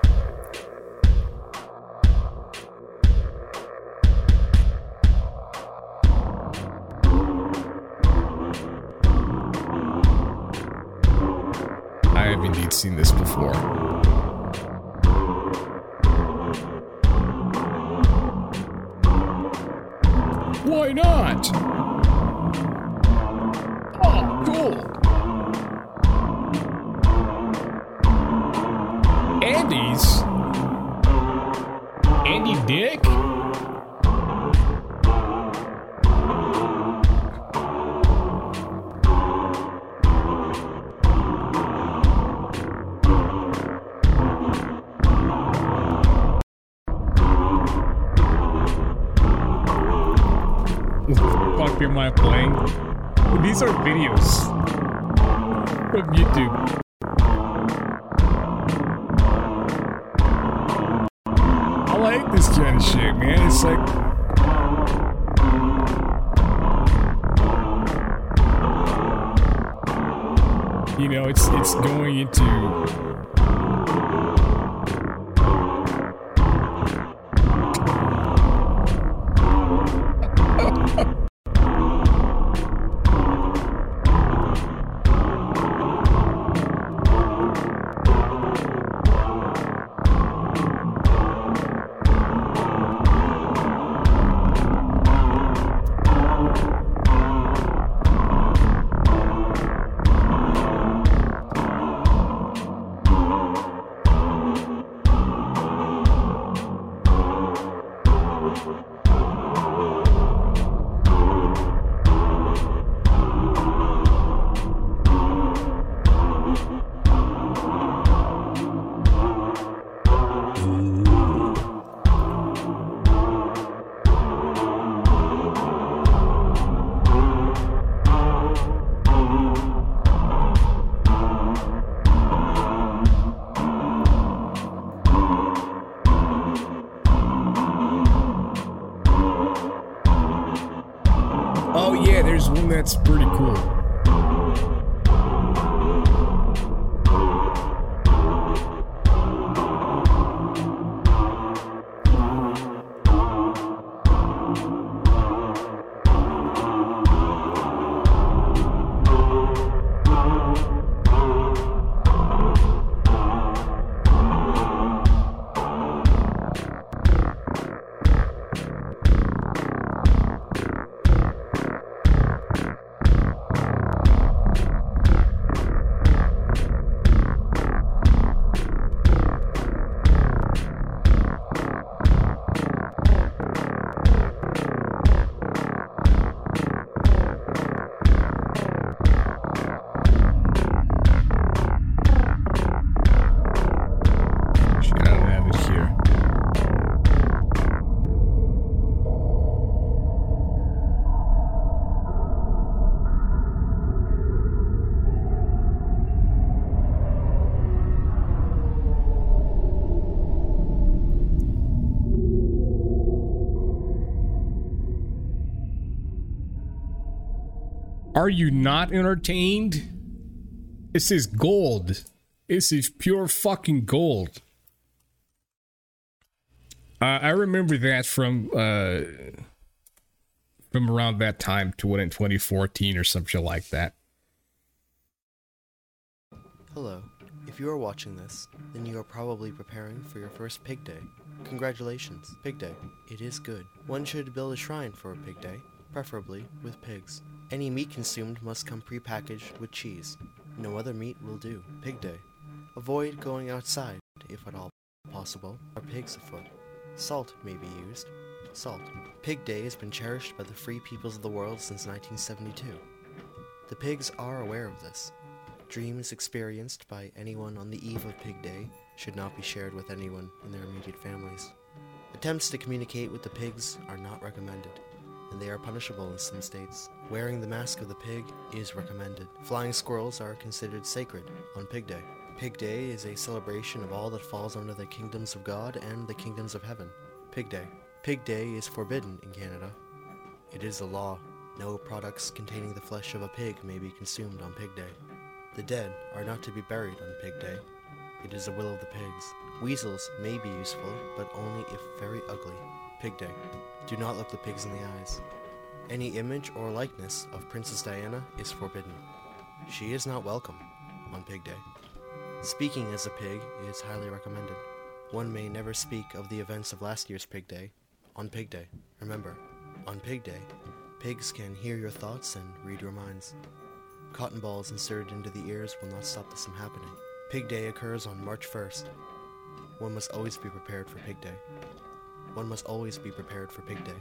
Are you not entertained? This is gold. This is pure fucking gold. Uh, I remember that from uh, from around that time to what in 2014 or something like that. Hello. If you are watching this, then you are probably preparing for your first pig day. Congratulations, pig day. It is good. One should build a shrine for a pig day, preferably with pigs. Any meat consumed must come prepackaged with cheese. No other meat will do. Pig day. Avoid going outside, if at all possible, or pigs afoot. Salt may be used. Salt. Pig Day has been cherished by the free peoples of the world since 1972. The pigs are aware of this. Dreams experienced by anyone on the eve of Pig Day should not be shared with anyone in their immediate families. Attempts to communicate with the pigs are not recommended, and they are punishable in some states. Wearing the mask of the pig is recommended. Flying squirrels are considered sacred on Pig Day. Pig Day is a celebration of all that falls under the kingdoms of God and the kingdoms of heaven. Pig Day. Pig Day is forbidden in Canada. It is a law. No products containing the flesh of a pig may be consumed on Pig Day. The dead are not to be buried on Pig Day. It is the will of the pigs. Weasels may be useful, but only if very ugly. Pig Day. Do not look the pigs in the eyes. Any image or likeness of Princess Diana is forbidden. She is not welcome on Pig Day. Speaking as a pig is highly recommended. One may never speak of the events of last year's Pig Day on Pig Day. Remember, on Pig Day, pigs can hear your thoughts and read your minds. Cotton balls inserted into the ears will not stop this from happening. Pig Day occurs on March 1st. One must always be prepared for Pig Day. One must always be prepared for Pig Day.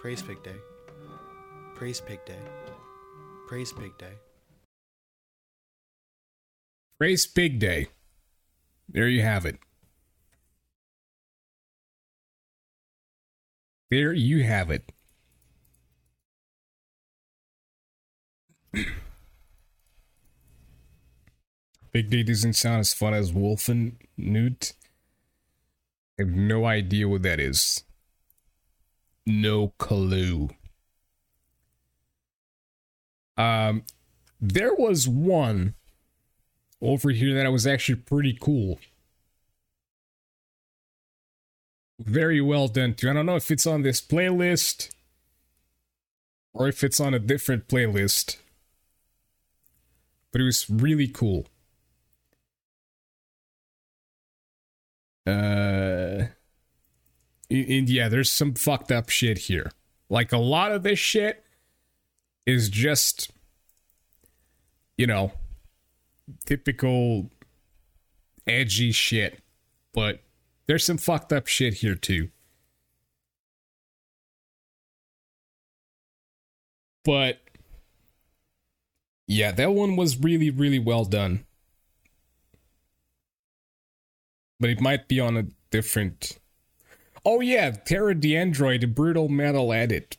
Praise Pig Day. Praise Pig Day. Praise Pig Day. Praise Pig Day. There you have it. There you have it. Big Day doesn't sound as fun as Wolfen Newt. I have no idea what that is. No clue. Um, there was one over here that was actually pretty cool. Very well done too. I don't know if it's on this playlist or if it's on a different playlist, but it was really cool. Uh, and yeah, there's some fucked up shit here. Like a lot of this shit is just, you know, typical edgy shit, but there's some fucked up shit here too. But yeah, that one was really, really well done. But it might be on a different. Oh yeah, Terra the Android, the brutal metal edit.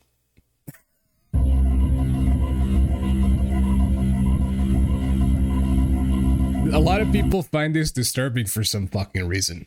A lot of people find this disturbing for some fucking reason.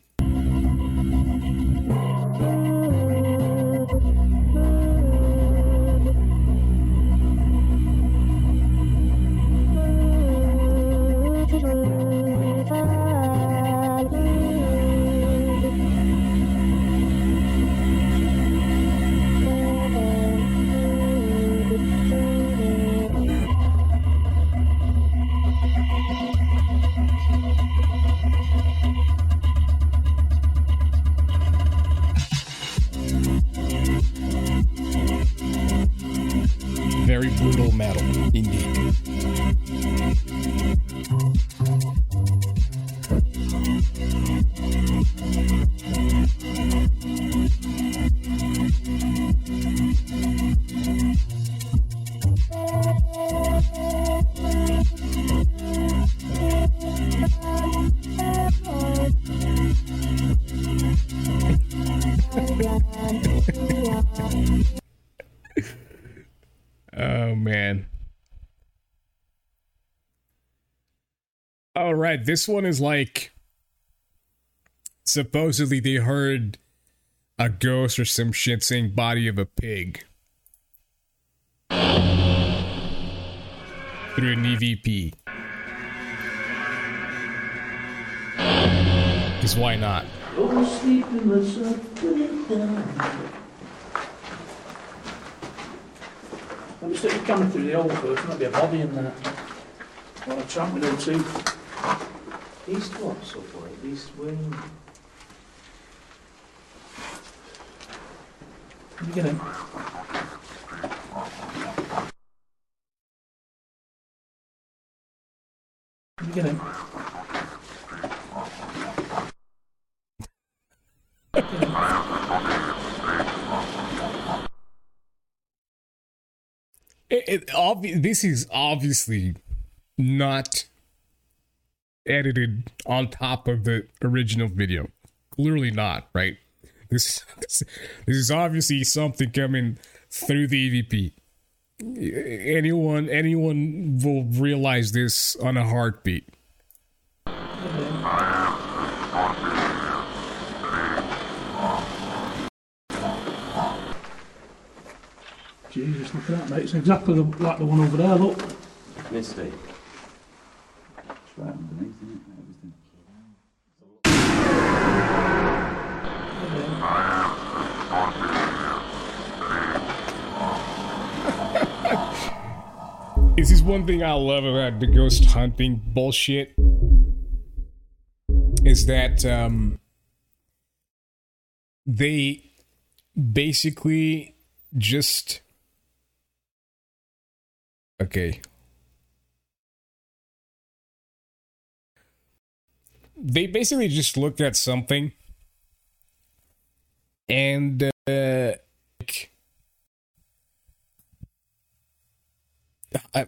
This one is like supposedly they heard a ghost or some shit saying body of a pig. through an EVP. Because why not? Go sleep in the sun, put it down. Let me stick the through the hole first, might be a body in there. Well, a tramp with no tooth. East what, subway? East wing. Can you get in? You get in? It, it obvi- this is obviously not edited on top of the original video. Clearly not, right? This this, this is obviously something coming through the EVP. Anyone anyone will realize this on a heartbeat. Jesus, look at that, mate. It's exactly the, like the one over there, look. Misty. Isn't. This is one thing I love about the ghost hunting bullshit. Is that um they basically just okay. They basically just looked at something and uh, they,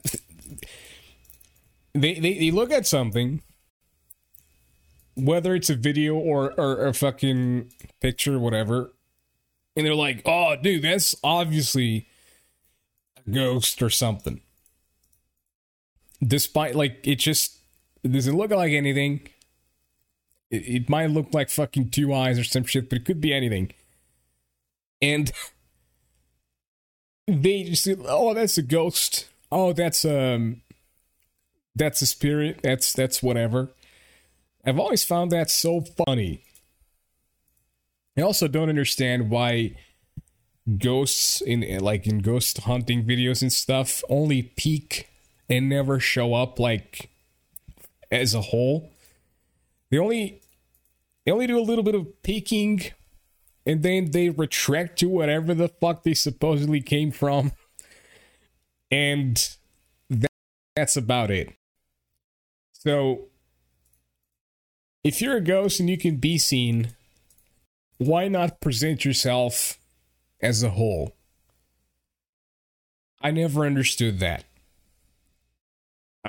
they they look at something, whether it's a video or or a fucking picture, whatever, and they're like, "Oh, dude, that's obviously a ghost or something." Despite like it just doesn't look like anything. It, it might look like fucking two eyes or some shit, but it could be anything. And they just oh that's a ghost. Oh that's um that's a spirit. That's that's whatever. I've always found that so funny. I also don't understand why ghosts in like in ghost hunting videos and stuff only peek and never show up like as a whole. They only they only do a little bit of peeking and then they retract to whatever the fuck they supposedly came from and that, that's about it. So, if you're a ghost and you can be seen, why not present yourself as a whole? I never understood that.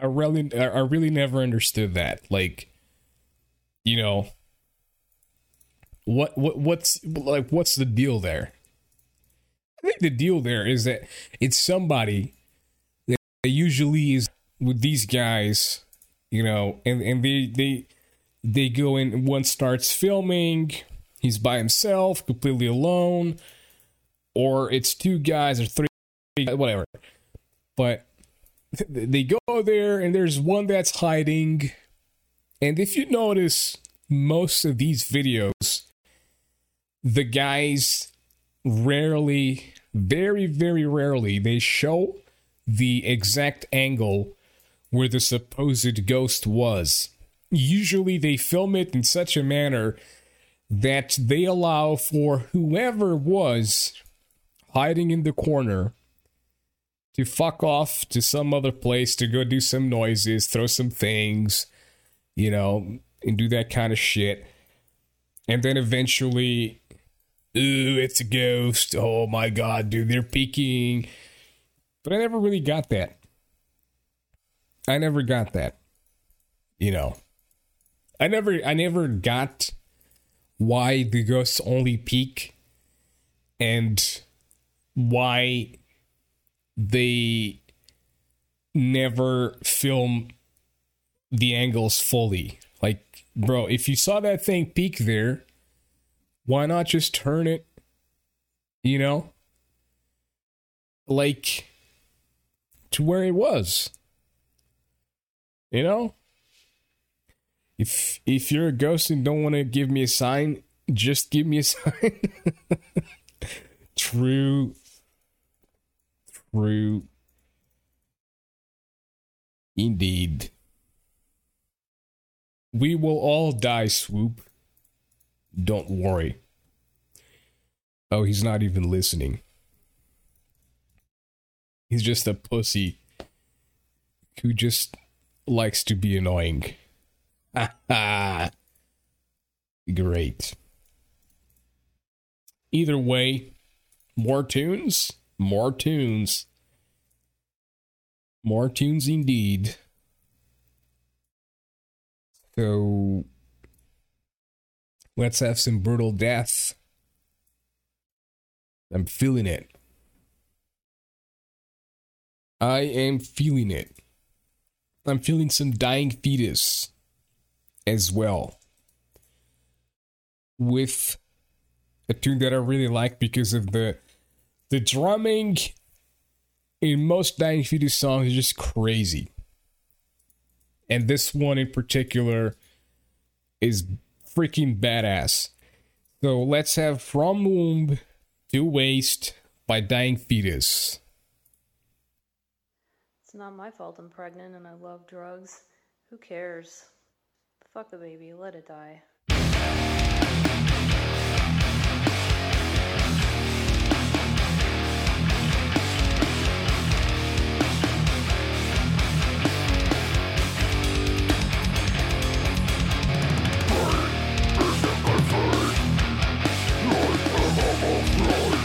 I really, I really never understood that. Like, you know, what, what, what's like, what's the deal there? I think the deal there is that it's somebody that usually is with these guys, you know, and, and they they they go in one starts filming, he's by himself, completely alone, or it's two guys or three whatever. But they go there and there's one that's hiding. And if you notice most of these videos, the guys rarely, very, very rarely, they show the exact angle where the supposed ghost was. Usually they film it in such a manner that they allow for whoever was hiding in the corner to fuck off to some other place to go do some noises, throw some things, you know, and do that kind of shit. And then eventually, ooh, it's a ghost. Oh my god, dude, they're peeking but I never really got that. I never got that. You know. I never I never got why the ghosts only peek and why they never film the angles fully. Like, bro, if you saw that thing peek there, why not just turn it? You know? Like to where it was. You know? If if you're a ghost and don't want to give me a sign, just give me a sign. True. True. Indeed. We will all die, Swoop. Don't worry. Oh, he's not even listening. He's just a pussy who just likes to be annoying. Great. Either way, more tunes, more tunes. More tunes indeed. So let's have some brutal death. I'm feeling it. I am feeling it. I'm feeling some dying fetus as well. With a tune that I really like because of the the drumming in most dying fetus songs is just crazy. And this one in particular is freaking badass. So let's have From Womb to Waste by Dying Fetus. It's not my fault I'm pregnant and I love drugs. Who cares? Fuck the baby, let it die. What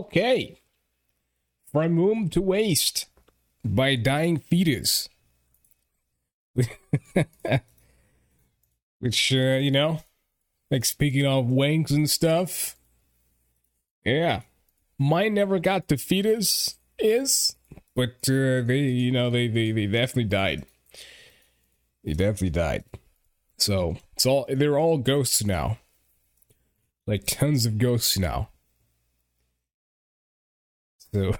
okay. From womb to waste by dying fetus. Which, uh, you know, like speaking of wanks and stuff. Yeah. Mine never got to fetus, is, but uh, they, you know, they, they, they definitely died. They definitely died. So it's all they're all ghosts now. Like tons of ghosts now. So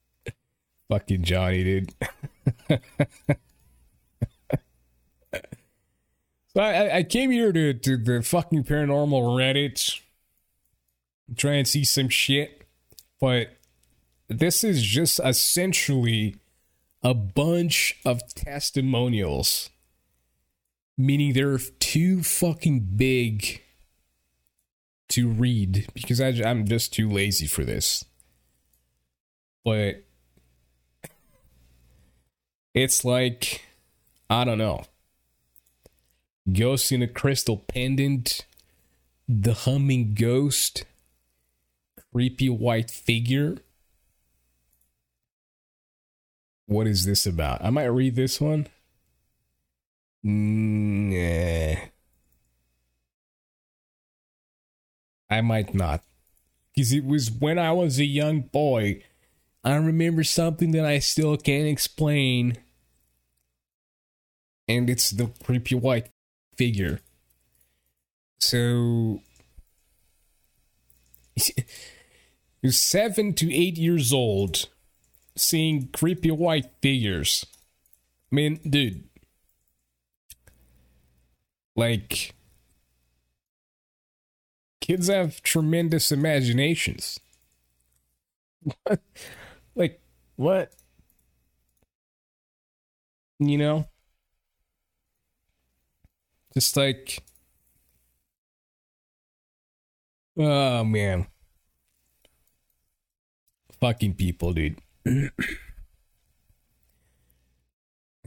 fucking Johnny, dude. so I, I came here to, to the fucking paranormal Reddit. Try and see some shit. But this is just essentially a bunch of testimonials meaning they're too fucking big to read because I, I'm just too lazy for this. But it's like, I don't know. Ghost in a crystal pendant, the humming ghost, creepy white figure. What is this about? I might read this one. Nah. I might not. Because it was when I was a young boy. I remember something that I still can't explain. And it's the creepy white figure. So. You're seven to eight years old, seeing creepy white figures. I mean, dude, like, kids have tremendous imaginations. What? What? You know? Just like. Oh, man. Fucking people, dude.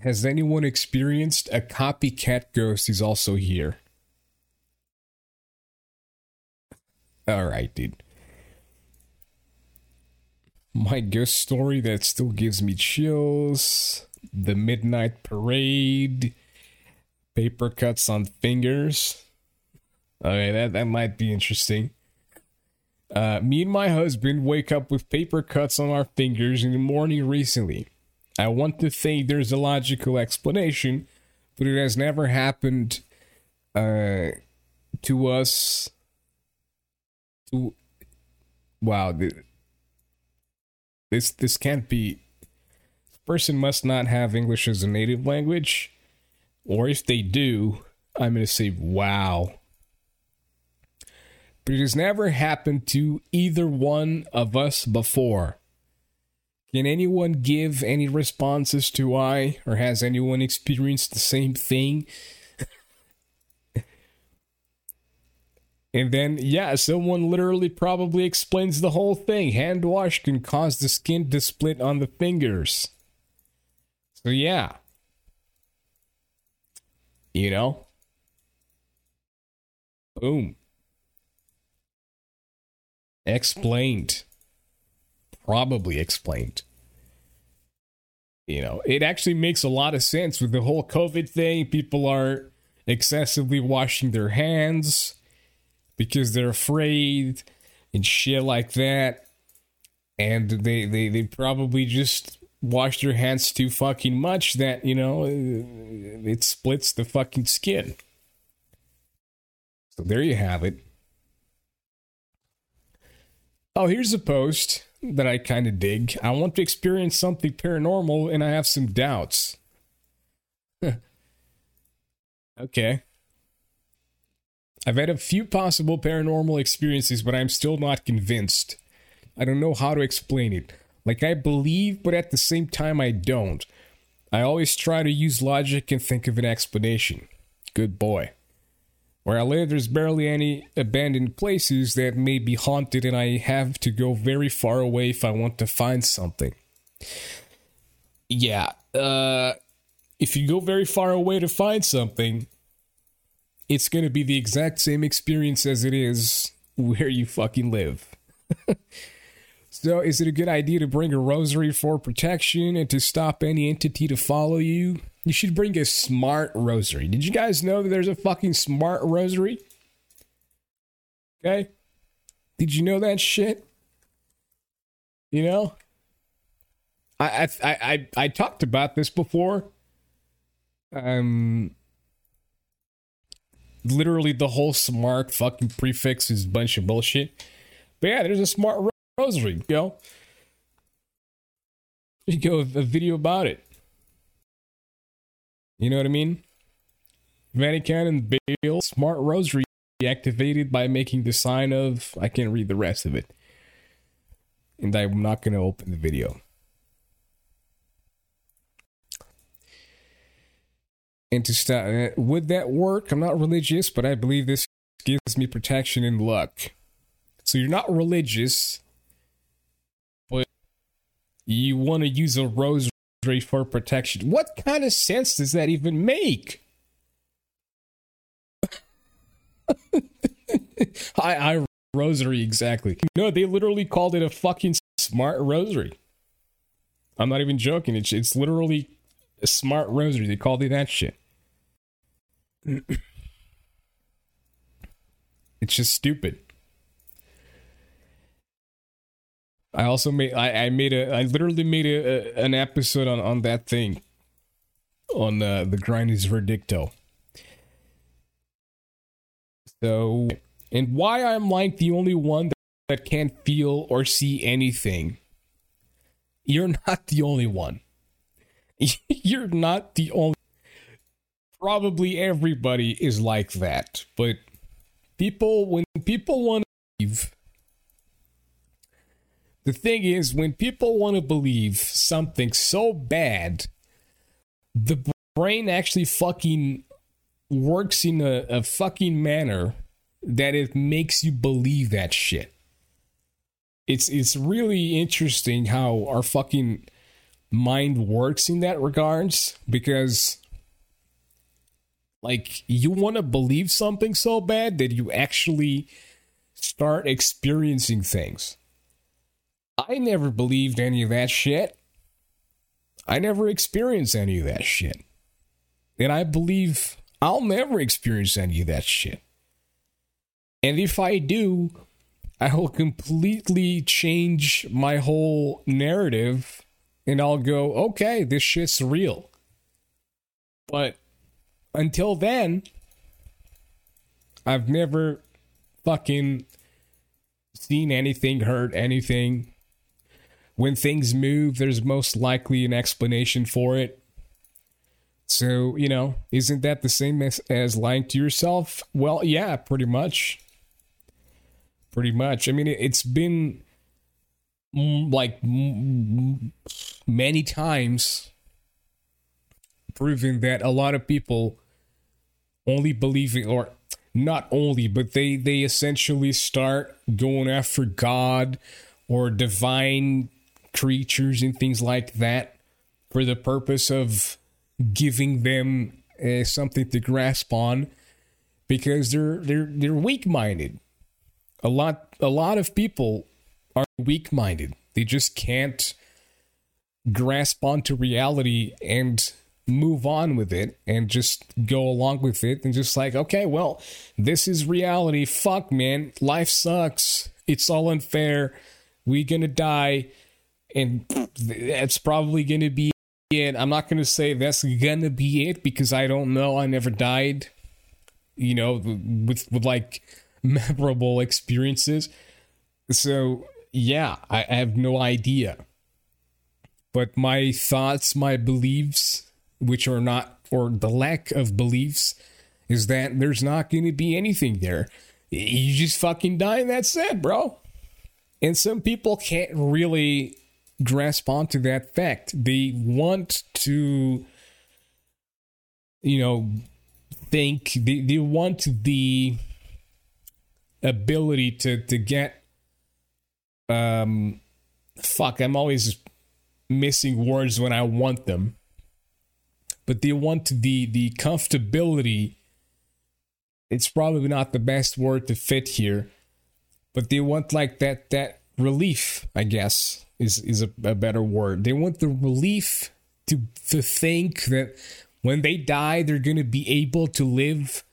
Has anyone experienced a copycat ghost He's also here? Alright, dude. My ghost story that still gives me chills. The Midnight Parade. Paper cuts on fingers. Okay, that, that might be interesting. Uh, me and my husband wake up with paper cuts on our fingers in the morning recently. I want to think there's a logical explanation, but it has never happened uh, to us. To wow, this this can't be. This person must not have English as a native language, or if they do, I'm gonna say wow. But it has never happened to either one of us before. Can anyone give any responses to why, or has anyone experienced the same thing? And then, yeah, someone literally probably explains the whole thing. Hand wash can cause the skin to split on the fingers. So, yeah. You know? Boom. Explained probably explained. You know, it actually makes a lot of sense with the whole COVID thing. People are excessively washing their hands because they're afraid and shit like that. And they, they, they probably just wash their hands too fucking much that, you know, it splits the fucking skin. So there you have it. Oh, here's a post that I kind of dig. I want to experience something paranormal and I have some doubts. okay. I've had a few possible paranormal experiences, but I'm still not convinced. I don't know how to explain it. Like, I believe, but at the same time, I don't. I always try to use logic and think of an explanation. Good boy. Where I live, there's barely any abandoned places that may be haunted, and I have to go very far away if I want to find something. Yeah, uh, if you go very far away to find something, it's going to be the exact same experience as it is where you fucking live. So, is it a good idea to bring a rosary for protection and to stop any entity to follow you? You should bring a smart rosary. Did you guys know that there's a fucking smart rosary? Okay? Did you know that shit? You know? I I I I, I talked about this before. Um literally the whole smart fucking prefix is a bunch of bullshit. But yeah, there's a smart ro- rosary, you know. You go a video about it. You know what I mean? Vatican and Bale smart rosary activated by making the sign of I can't read the rest of it. And I'm not going to open the video. And to stop, uh, would that work? I'm not religious, but I believe this gives me protection and luck. So you're not religious, but you want to use a rosary for protection. What kind of sense does that even make? I, I rosary exactly. No, they literally called it a fucking smart rosary. I'm not even joking. It's it's literally a smart rosary. They called it that shit. It's just stupid. I also made I, I made a I literally made a, a an episode on on that thing on uh, the grind is verdicto. So and why I'm like the only one that, that can't feel or see anything. You're not the only one. You're not the only probably everybody is like that, but people when people want to believe the thing is when people want to believe something so bad the brain actually fucking works in a, a fucking manner that it makes you believe that shit. It's it's really interesting how our fucking mind works in that regards because like you want to believe something so bad that you actually start experiencing things. I never believed any of that shit. I never experienced any of that shit. And I believe I'll never experience any of that shit. And if I do, I will completely change my whole narrative and I'll go, okay, this shit's real. But until then, I've never fucking seen anything, heard anything. When things move, there's most likely an explanation for it. So, you know, isn't that the same as, as lying to yourself? Well, yeah, pretty much. Pretty much. I mean, it, it's been mm, like many times proven that a lot of people only believing or not only but they they essentially start going after god or divine creatures and things like that for the purpose of giving them uh, something to grasp on because they're they're they're weak-minded. A lot a lot of people are weak-minded. They just can't grasp onto reality and move on with it and just go along with it and just like, okay, well, this is reality. Fuck, man. Life sucks. It's all unfair. We're gonna die. And that's probably gonna be it. I'm not gonna say that's gonna be it because I don't know. I never died. You know, with with like memorable experiences. So yeah, I, I have no idea. But my thoughts, my beliefs, which are not, or the lack of beliefs, is that there's not going to be anything there. You just fucking die and that's it, bro. And some people can't really grasp onto that fact. They want to, you know, think, they, they want the ability to, to get, um, fuck, I'm always missing words when I want them but they want the the comfortability it's probably not the best word to fit here but they want like that that relief, I guess, is is a, a better word. They want the relief to to think that when they die, they're going to be able to live,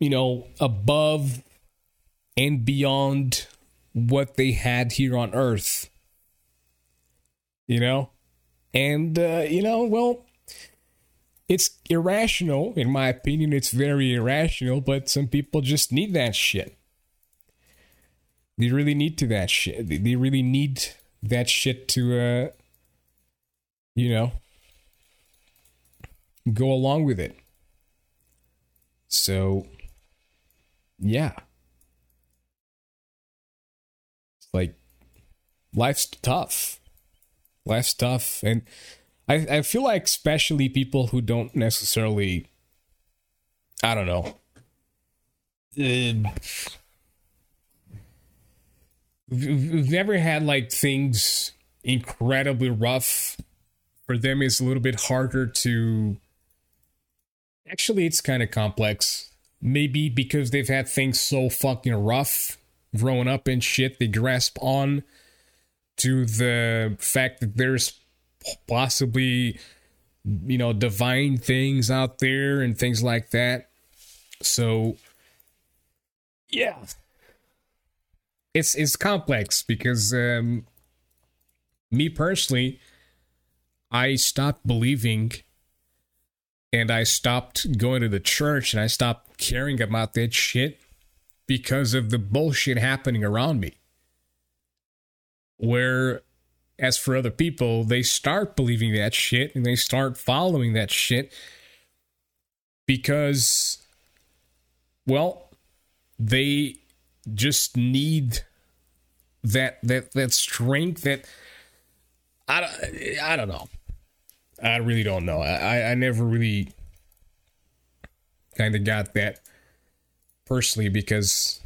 you know, above and beyond what they had here on Earth. You know, and uh, you know, well, it's irrational in my opinion. It's very irrational, but some people just need that shit. They really need to that shit. They really need that shit to, uh, you know, go along with it. So, yeah. It's like, life's tough. Life's tough. And I, I feel like, especially people who don't necessarily, I don't know, uh, we've never had like things incredibly rough. For them it's a little bit harder to actually it's kind of complex. Maybe because they've had things so fucking rough growing up and shit they grasp on to the fact that there's possibly you know divine things out there and things like that so yeah it's it's complex because um, me personally, I stopped believing, and I stopped going to the church, and I stopped caring about that shit because of the bullshit happening around me. Where, as for other people, they start believing that shit and they start following that shit because, well, they just need that that that strength that I don't, I don't know. I really don't know. I I never really kind of got that personally because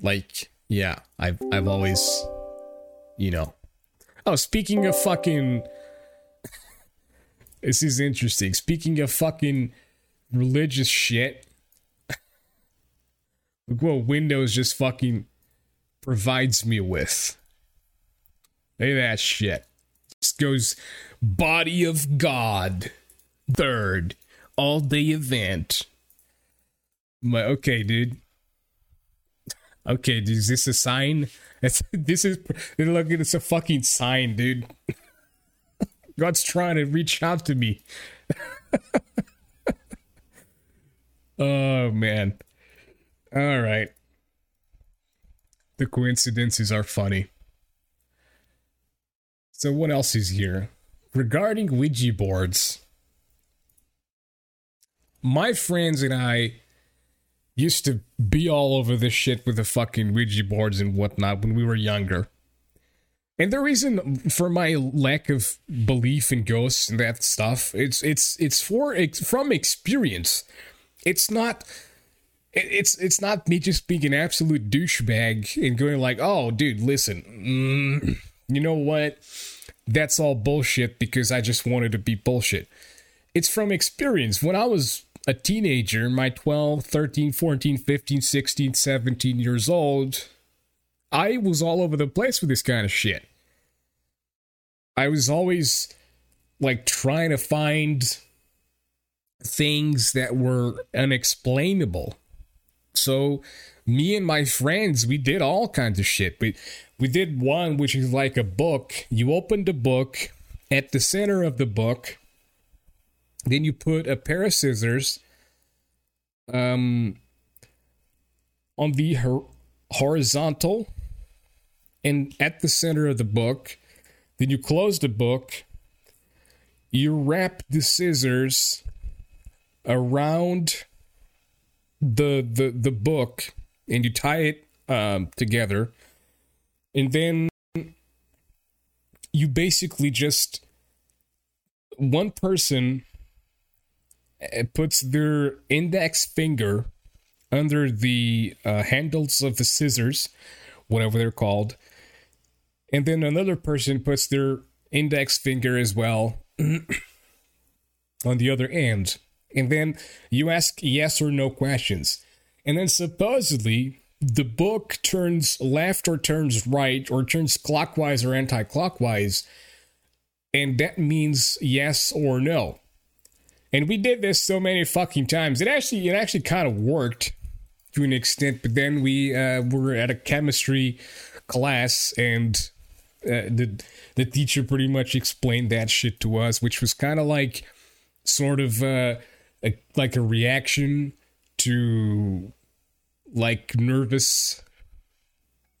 like yeah, I've I've always you know. Oh, speaking of fucking this is interesting. Speaking of fucking religious shit, Look what Windows just fucking provides me with. Look at that shit. Just goes body of God. Third. All day event. Like, okay, dude. Okay, is this a sign? It's, this is look it's a fucking sign, dude. God's trying to reach out to me. oh man. All right. The coincidences are funny. So, what else is here? Regarding Ouija boards, my friends and I used to be all over this shit with the fucking Ouija boards and whatnot when we were younger. And the reason for my lack of belief in ghosts and that stuff, it's it's it's for it's from experience. It's not it's it's not me just being an absolute douchebag and going like, "Oh, dude, listen, mm, you know what? That's all bullshit because I just wanted to be bullshit." It's from experience. When I was a teenager, my 12, 13, 14, 15, 16, 17 years old, I was all over the place with this kind of shit. I was always like trying to find things that were unexplainable so me and my friends, we did all kinds of shit. We we did one which is like a book. You open the book at the center of the book, then you put a pair of scissors um on the hor- horizontal and at the center of the book. Then you close the book. You wrap the scissors around the the the book and you tie it um, together, and then you basically just one person puts their index finger under the uh, handles of the scissors, whatever they're called, and then another person puts their index finger as well on the other end. And then you ask yes or no questions. And then supposedly the book turns left or turns right or turns clockwise or anti-clockwise. And that means yes or no and we did this so many fucking times. It actually it actually kind of worked to an extent but then we uh, were at a chemistry class and uh, the the teacher pretty much explained that shit to us which was kind of like sort of uh, a, like a reaction to like nervous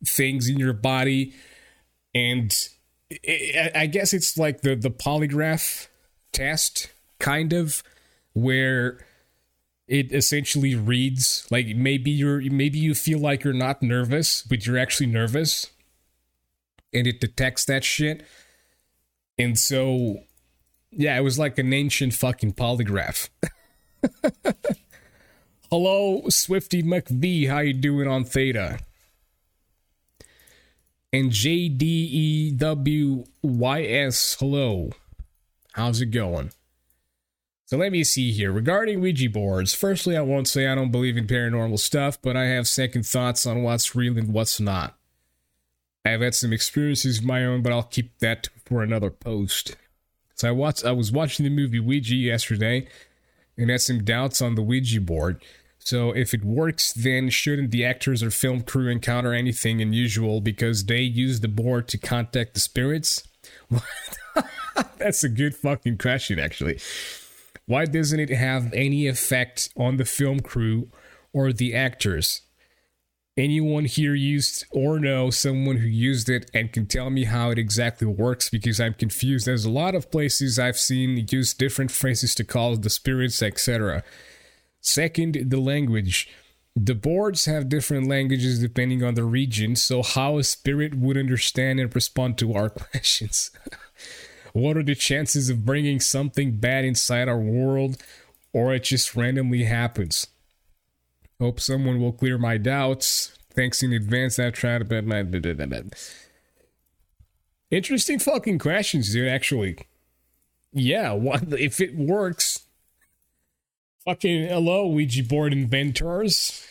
things in your body. And I I guess it's like the the polygraph test kind of where it essentially reads like maybe you're maybe you feel like you're not nervous but you're actually nervous and it detects that shit and so yeah it was like an ancient fucking polygraph hello swifty mcv how you doing on theta and JDEWYS, hello. How's it going? So let me see here. Regarding Ouija boards, firstly, I won't say I don't believe in paranormal stuff, but I have second thoughts on what's real and what's not. I've had some experiences of my own, but I'll keep that for another post. So I watched, I was watching the movie Ouija yesterday, and had some doubts on the Ouija board. So if it works, then shouldn't the actors or film crew encounter anything unusual because they use the board to contact the spirits? That's a good fucking question, actually. Why doesn't it have any effect on the film crew or the actors? Anyone here used or know someone who used it and can tell me how it exactly works because I'm confused. There's a lot of places I've seen use different phrases to call the spirits, etc. Second, the language. The boards have different languages depending on the region, so how a spirit would understand and respond to our questions. What are the chances of bringing something bad inside our world, or it just randomly happens? Hope someone will clear my doubts. Thanks in advance. I tried bet my. Interesting fucking questions, dude. Actually, yeah. What if it works? Fucking hello, Ouija board inventors.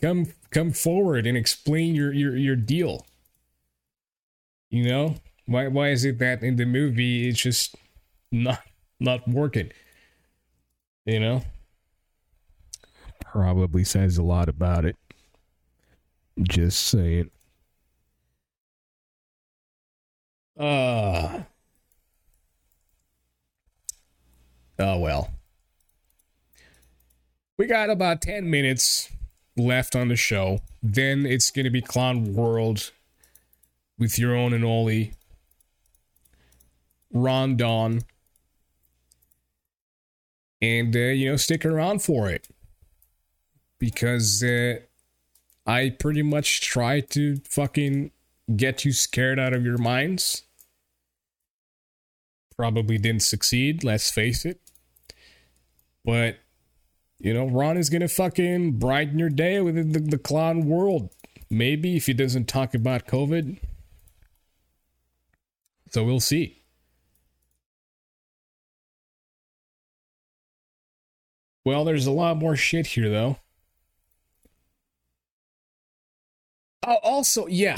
Come come forward and explain your your your deal. You know why why is it that in the movie it's just not not working? You know, probably says a lot about it. Just saying. Uh oh well. We got about 10 minutes left on the show. Then it's going to be Clown World with your own and only Rondon. And, uh, you know, stick around for it. Because uh, I pretty much try to fucking get you scared out of your minds. Probably didn't succeed, let's face it. But you know, Ron is gonna fucking brighten your day with the, the, the clown world. Maybe if he doesn't talk about COVID. So we'll see. Well, there's a lot more shit here, though. Oh, also, yeah.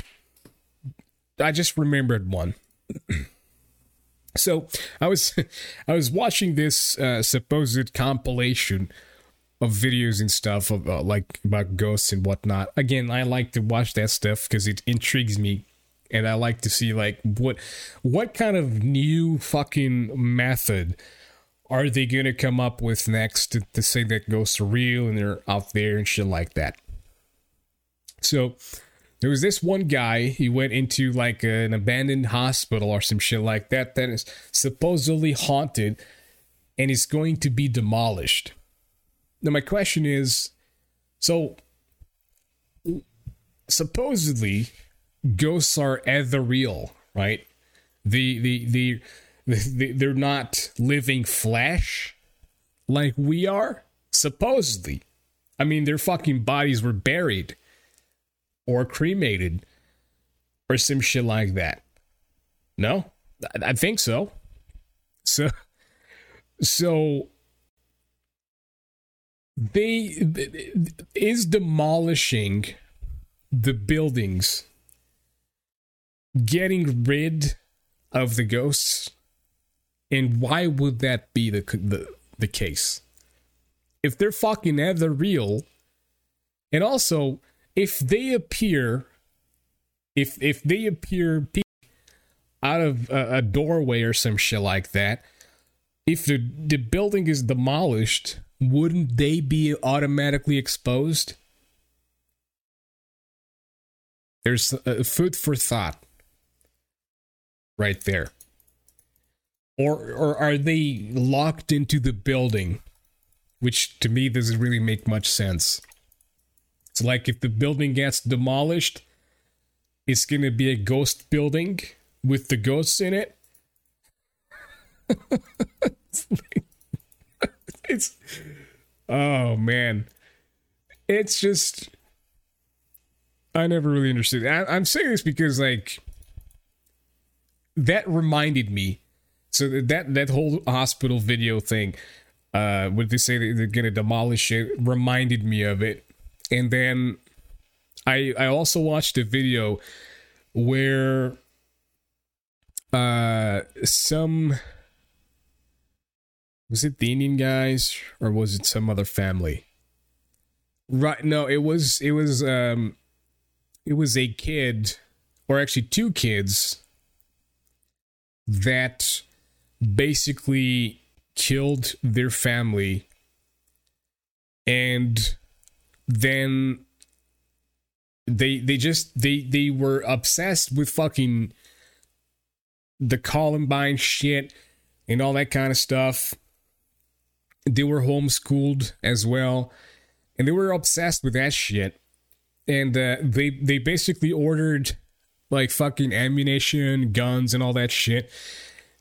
I just remembered one. so I was I was watching this uh, supposed compilation of videos and stuff of, uh, like about ghosts and whatnot. Again, I like to watch that stuff because it intrigues me, and I like to see like what what kind of new fucking method are they gonna come up with next to, to say that ghosts are real and they're out there and shit like that. So there was this one guy he went into like an abandoned hospital or some shit like that that is supposedly haunted and is going to be demolished now, my question is so supposedly ghosts are ever real, right? The, the, the, the, they're not living flesh like we are, supposedly. I mean, their fucking bodies were buried or cremated or some shit like that. No? I think so. So, so they is demolishing the buildings getting rid of the ghosts and why would that be the the, the case if they're fucking eh, ever real and also if they appear if if they appear out of a, a doorway or some shit like that if the the building is demolished wouldn't they be automatically exposed? There's a food for thought right there. Or or are they locked into the building? Which to me doesn't really make much sense. It's like if the building gets demolished, it's gonna be a ghost building with the ghosts in it. it's oh man it's just i never really understood I, i'm saying this because like that reminded me so that that whole hospital video thing uh they say they're gonna demolish it reminded me of it and then i i also watched a video where uh some was it the Indian guys or was it some other family? Right no, it was it was um it was a kid or actually two kids that basically killed their family and then they they just they they were obsessed with fucking the Columbine shit and all that kind of stuff they were homeschooled as well, and they were obsessed with that shit. And uh, they they basically ordered like fucking ammunition, guns, and all that shit.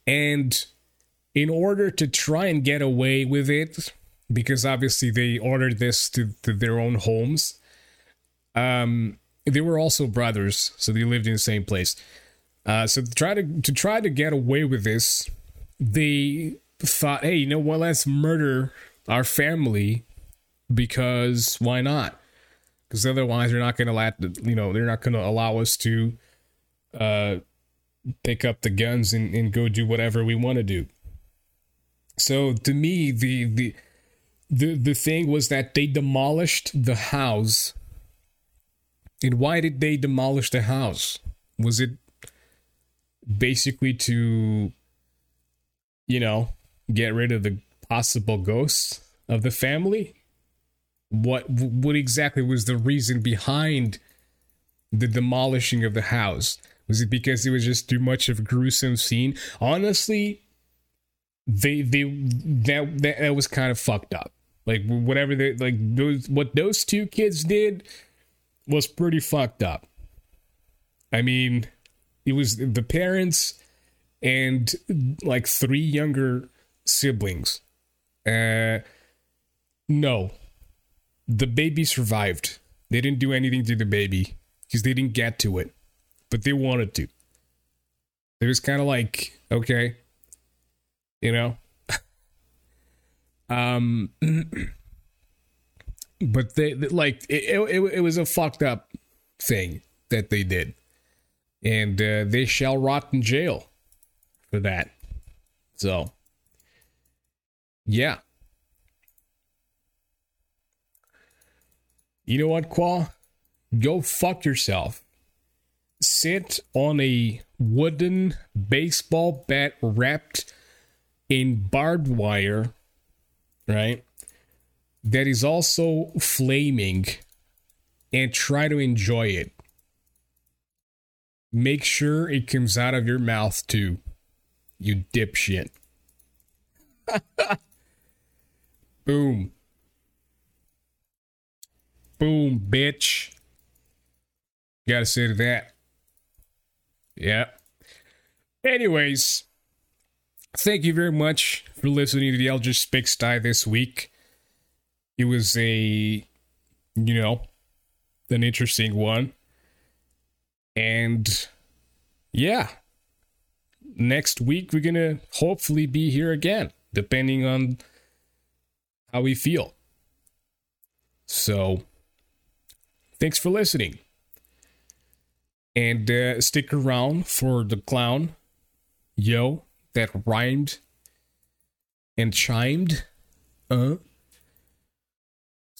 And in order to try and get away with it, because obviously they ordered this to, to their own homes. Um, they were also brothers, so they lived in the same place. Uh, so to try to to try to get away with this, they thought, hey, you know what? Let's murder our family because why not? Because otherwise, they're not going to let you know they're not going to allow us to uh, pick up the guns and, and go do whatever we want to do. So to me, the the the the thing was that they demolished the house. And why did they demolish the house? Was it basically to you know get rid of the possible ghosts of the family? What what exactly was the reason behind the demolishing of the house? Was it because it was just too much of a gruesome scene? Honestly, they they that that, that was kind of fucked up. Like whatever they like those what those two kids did was pretty fucked up. I mean, it was the parents and like three younger siblings. Uh, no. The baby survived. They didn't do anything to the baby because they didn't get to it, but they wanted to. It was kind of like, okay, you know. um, but they like it, it. It was a fucked up thing that they did, and uh, they shall rot in jail for that. So yeah. You know what, Qua? Go fuck yourself. Sit on a wooden baseball bat wrapped in barbed wire, right? That is also flaming and try to enjoy it. Make sure it comes out of your mouth too, you dipshit. Boom. Boom, bitch. Gotta say to that. Yeah. Anyways, thank you very much for listening to the Elder Eldritch Pigsty this week. It was a, you know, an interesting one. And yeah, next week we're going to hopefully be here again, depending on how we feel. So, thanks for listening. And uh, stick around for the clown, yo, that rhymed and chimed. Uh.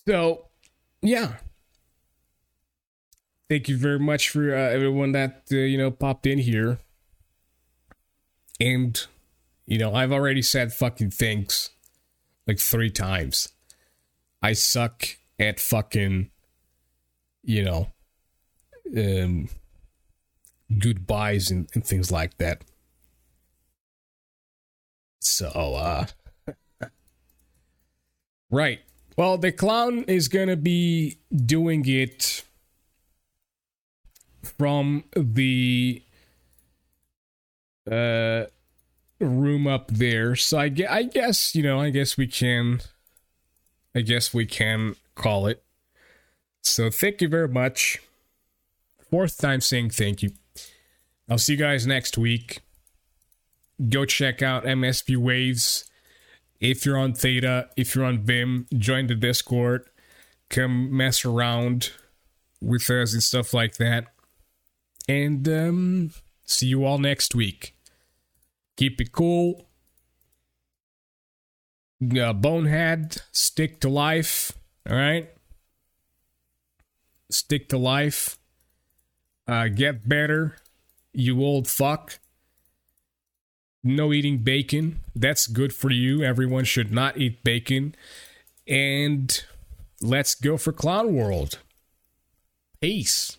So, yeah. Thank you very much for uh, everyone that, uh, you know, popped in here. And, you know, I've already said fucking thanks like three times. I suck at fucking, you know, um, goodbyes and, and things like that. So, uh, right. Well, the clown is gonna be doing it from the uh room up there. So I, I guess, you know, I guess we can I guess we can call it. So thank you very much. Fourth time saying thank you. I'll see you guys next week. Go check out MSP Waves. If you're on Theta, if you're on Vim, join the Discord. Come mess around with us and stuff like that. And um, see you all next week. Keep it cool. Uh, bonehead, stick to life. All right. Stick to life. Uh, get better, you old fuck. No eating bacon. That's good for you. Everyone should not eat bacon. And let's go for Clown World. Peace.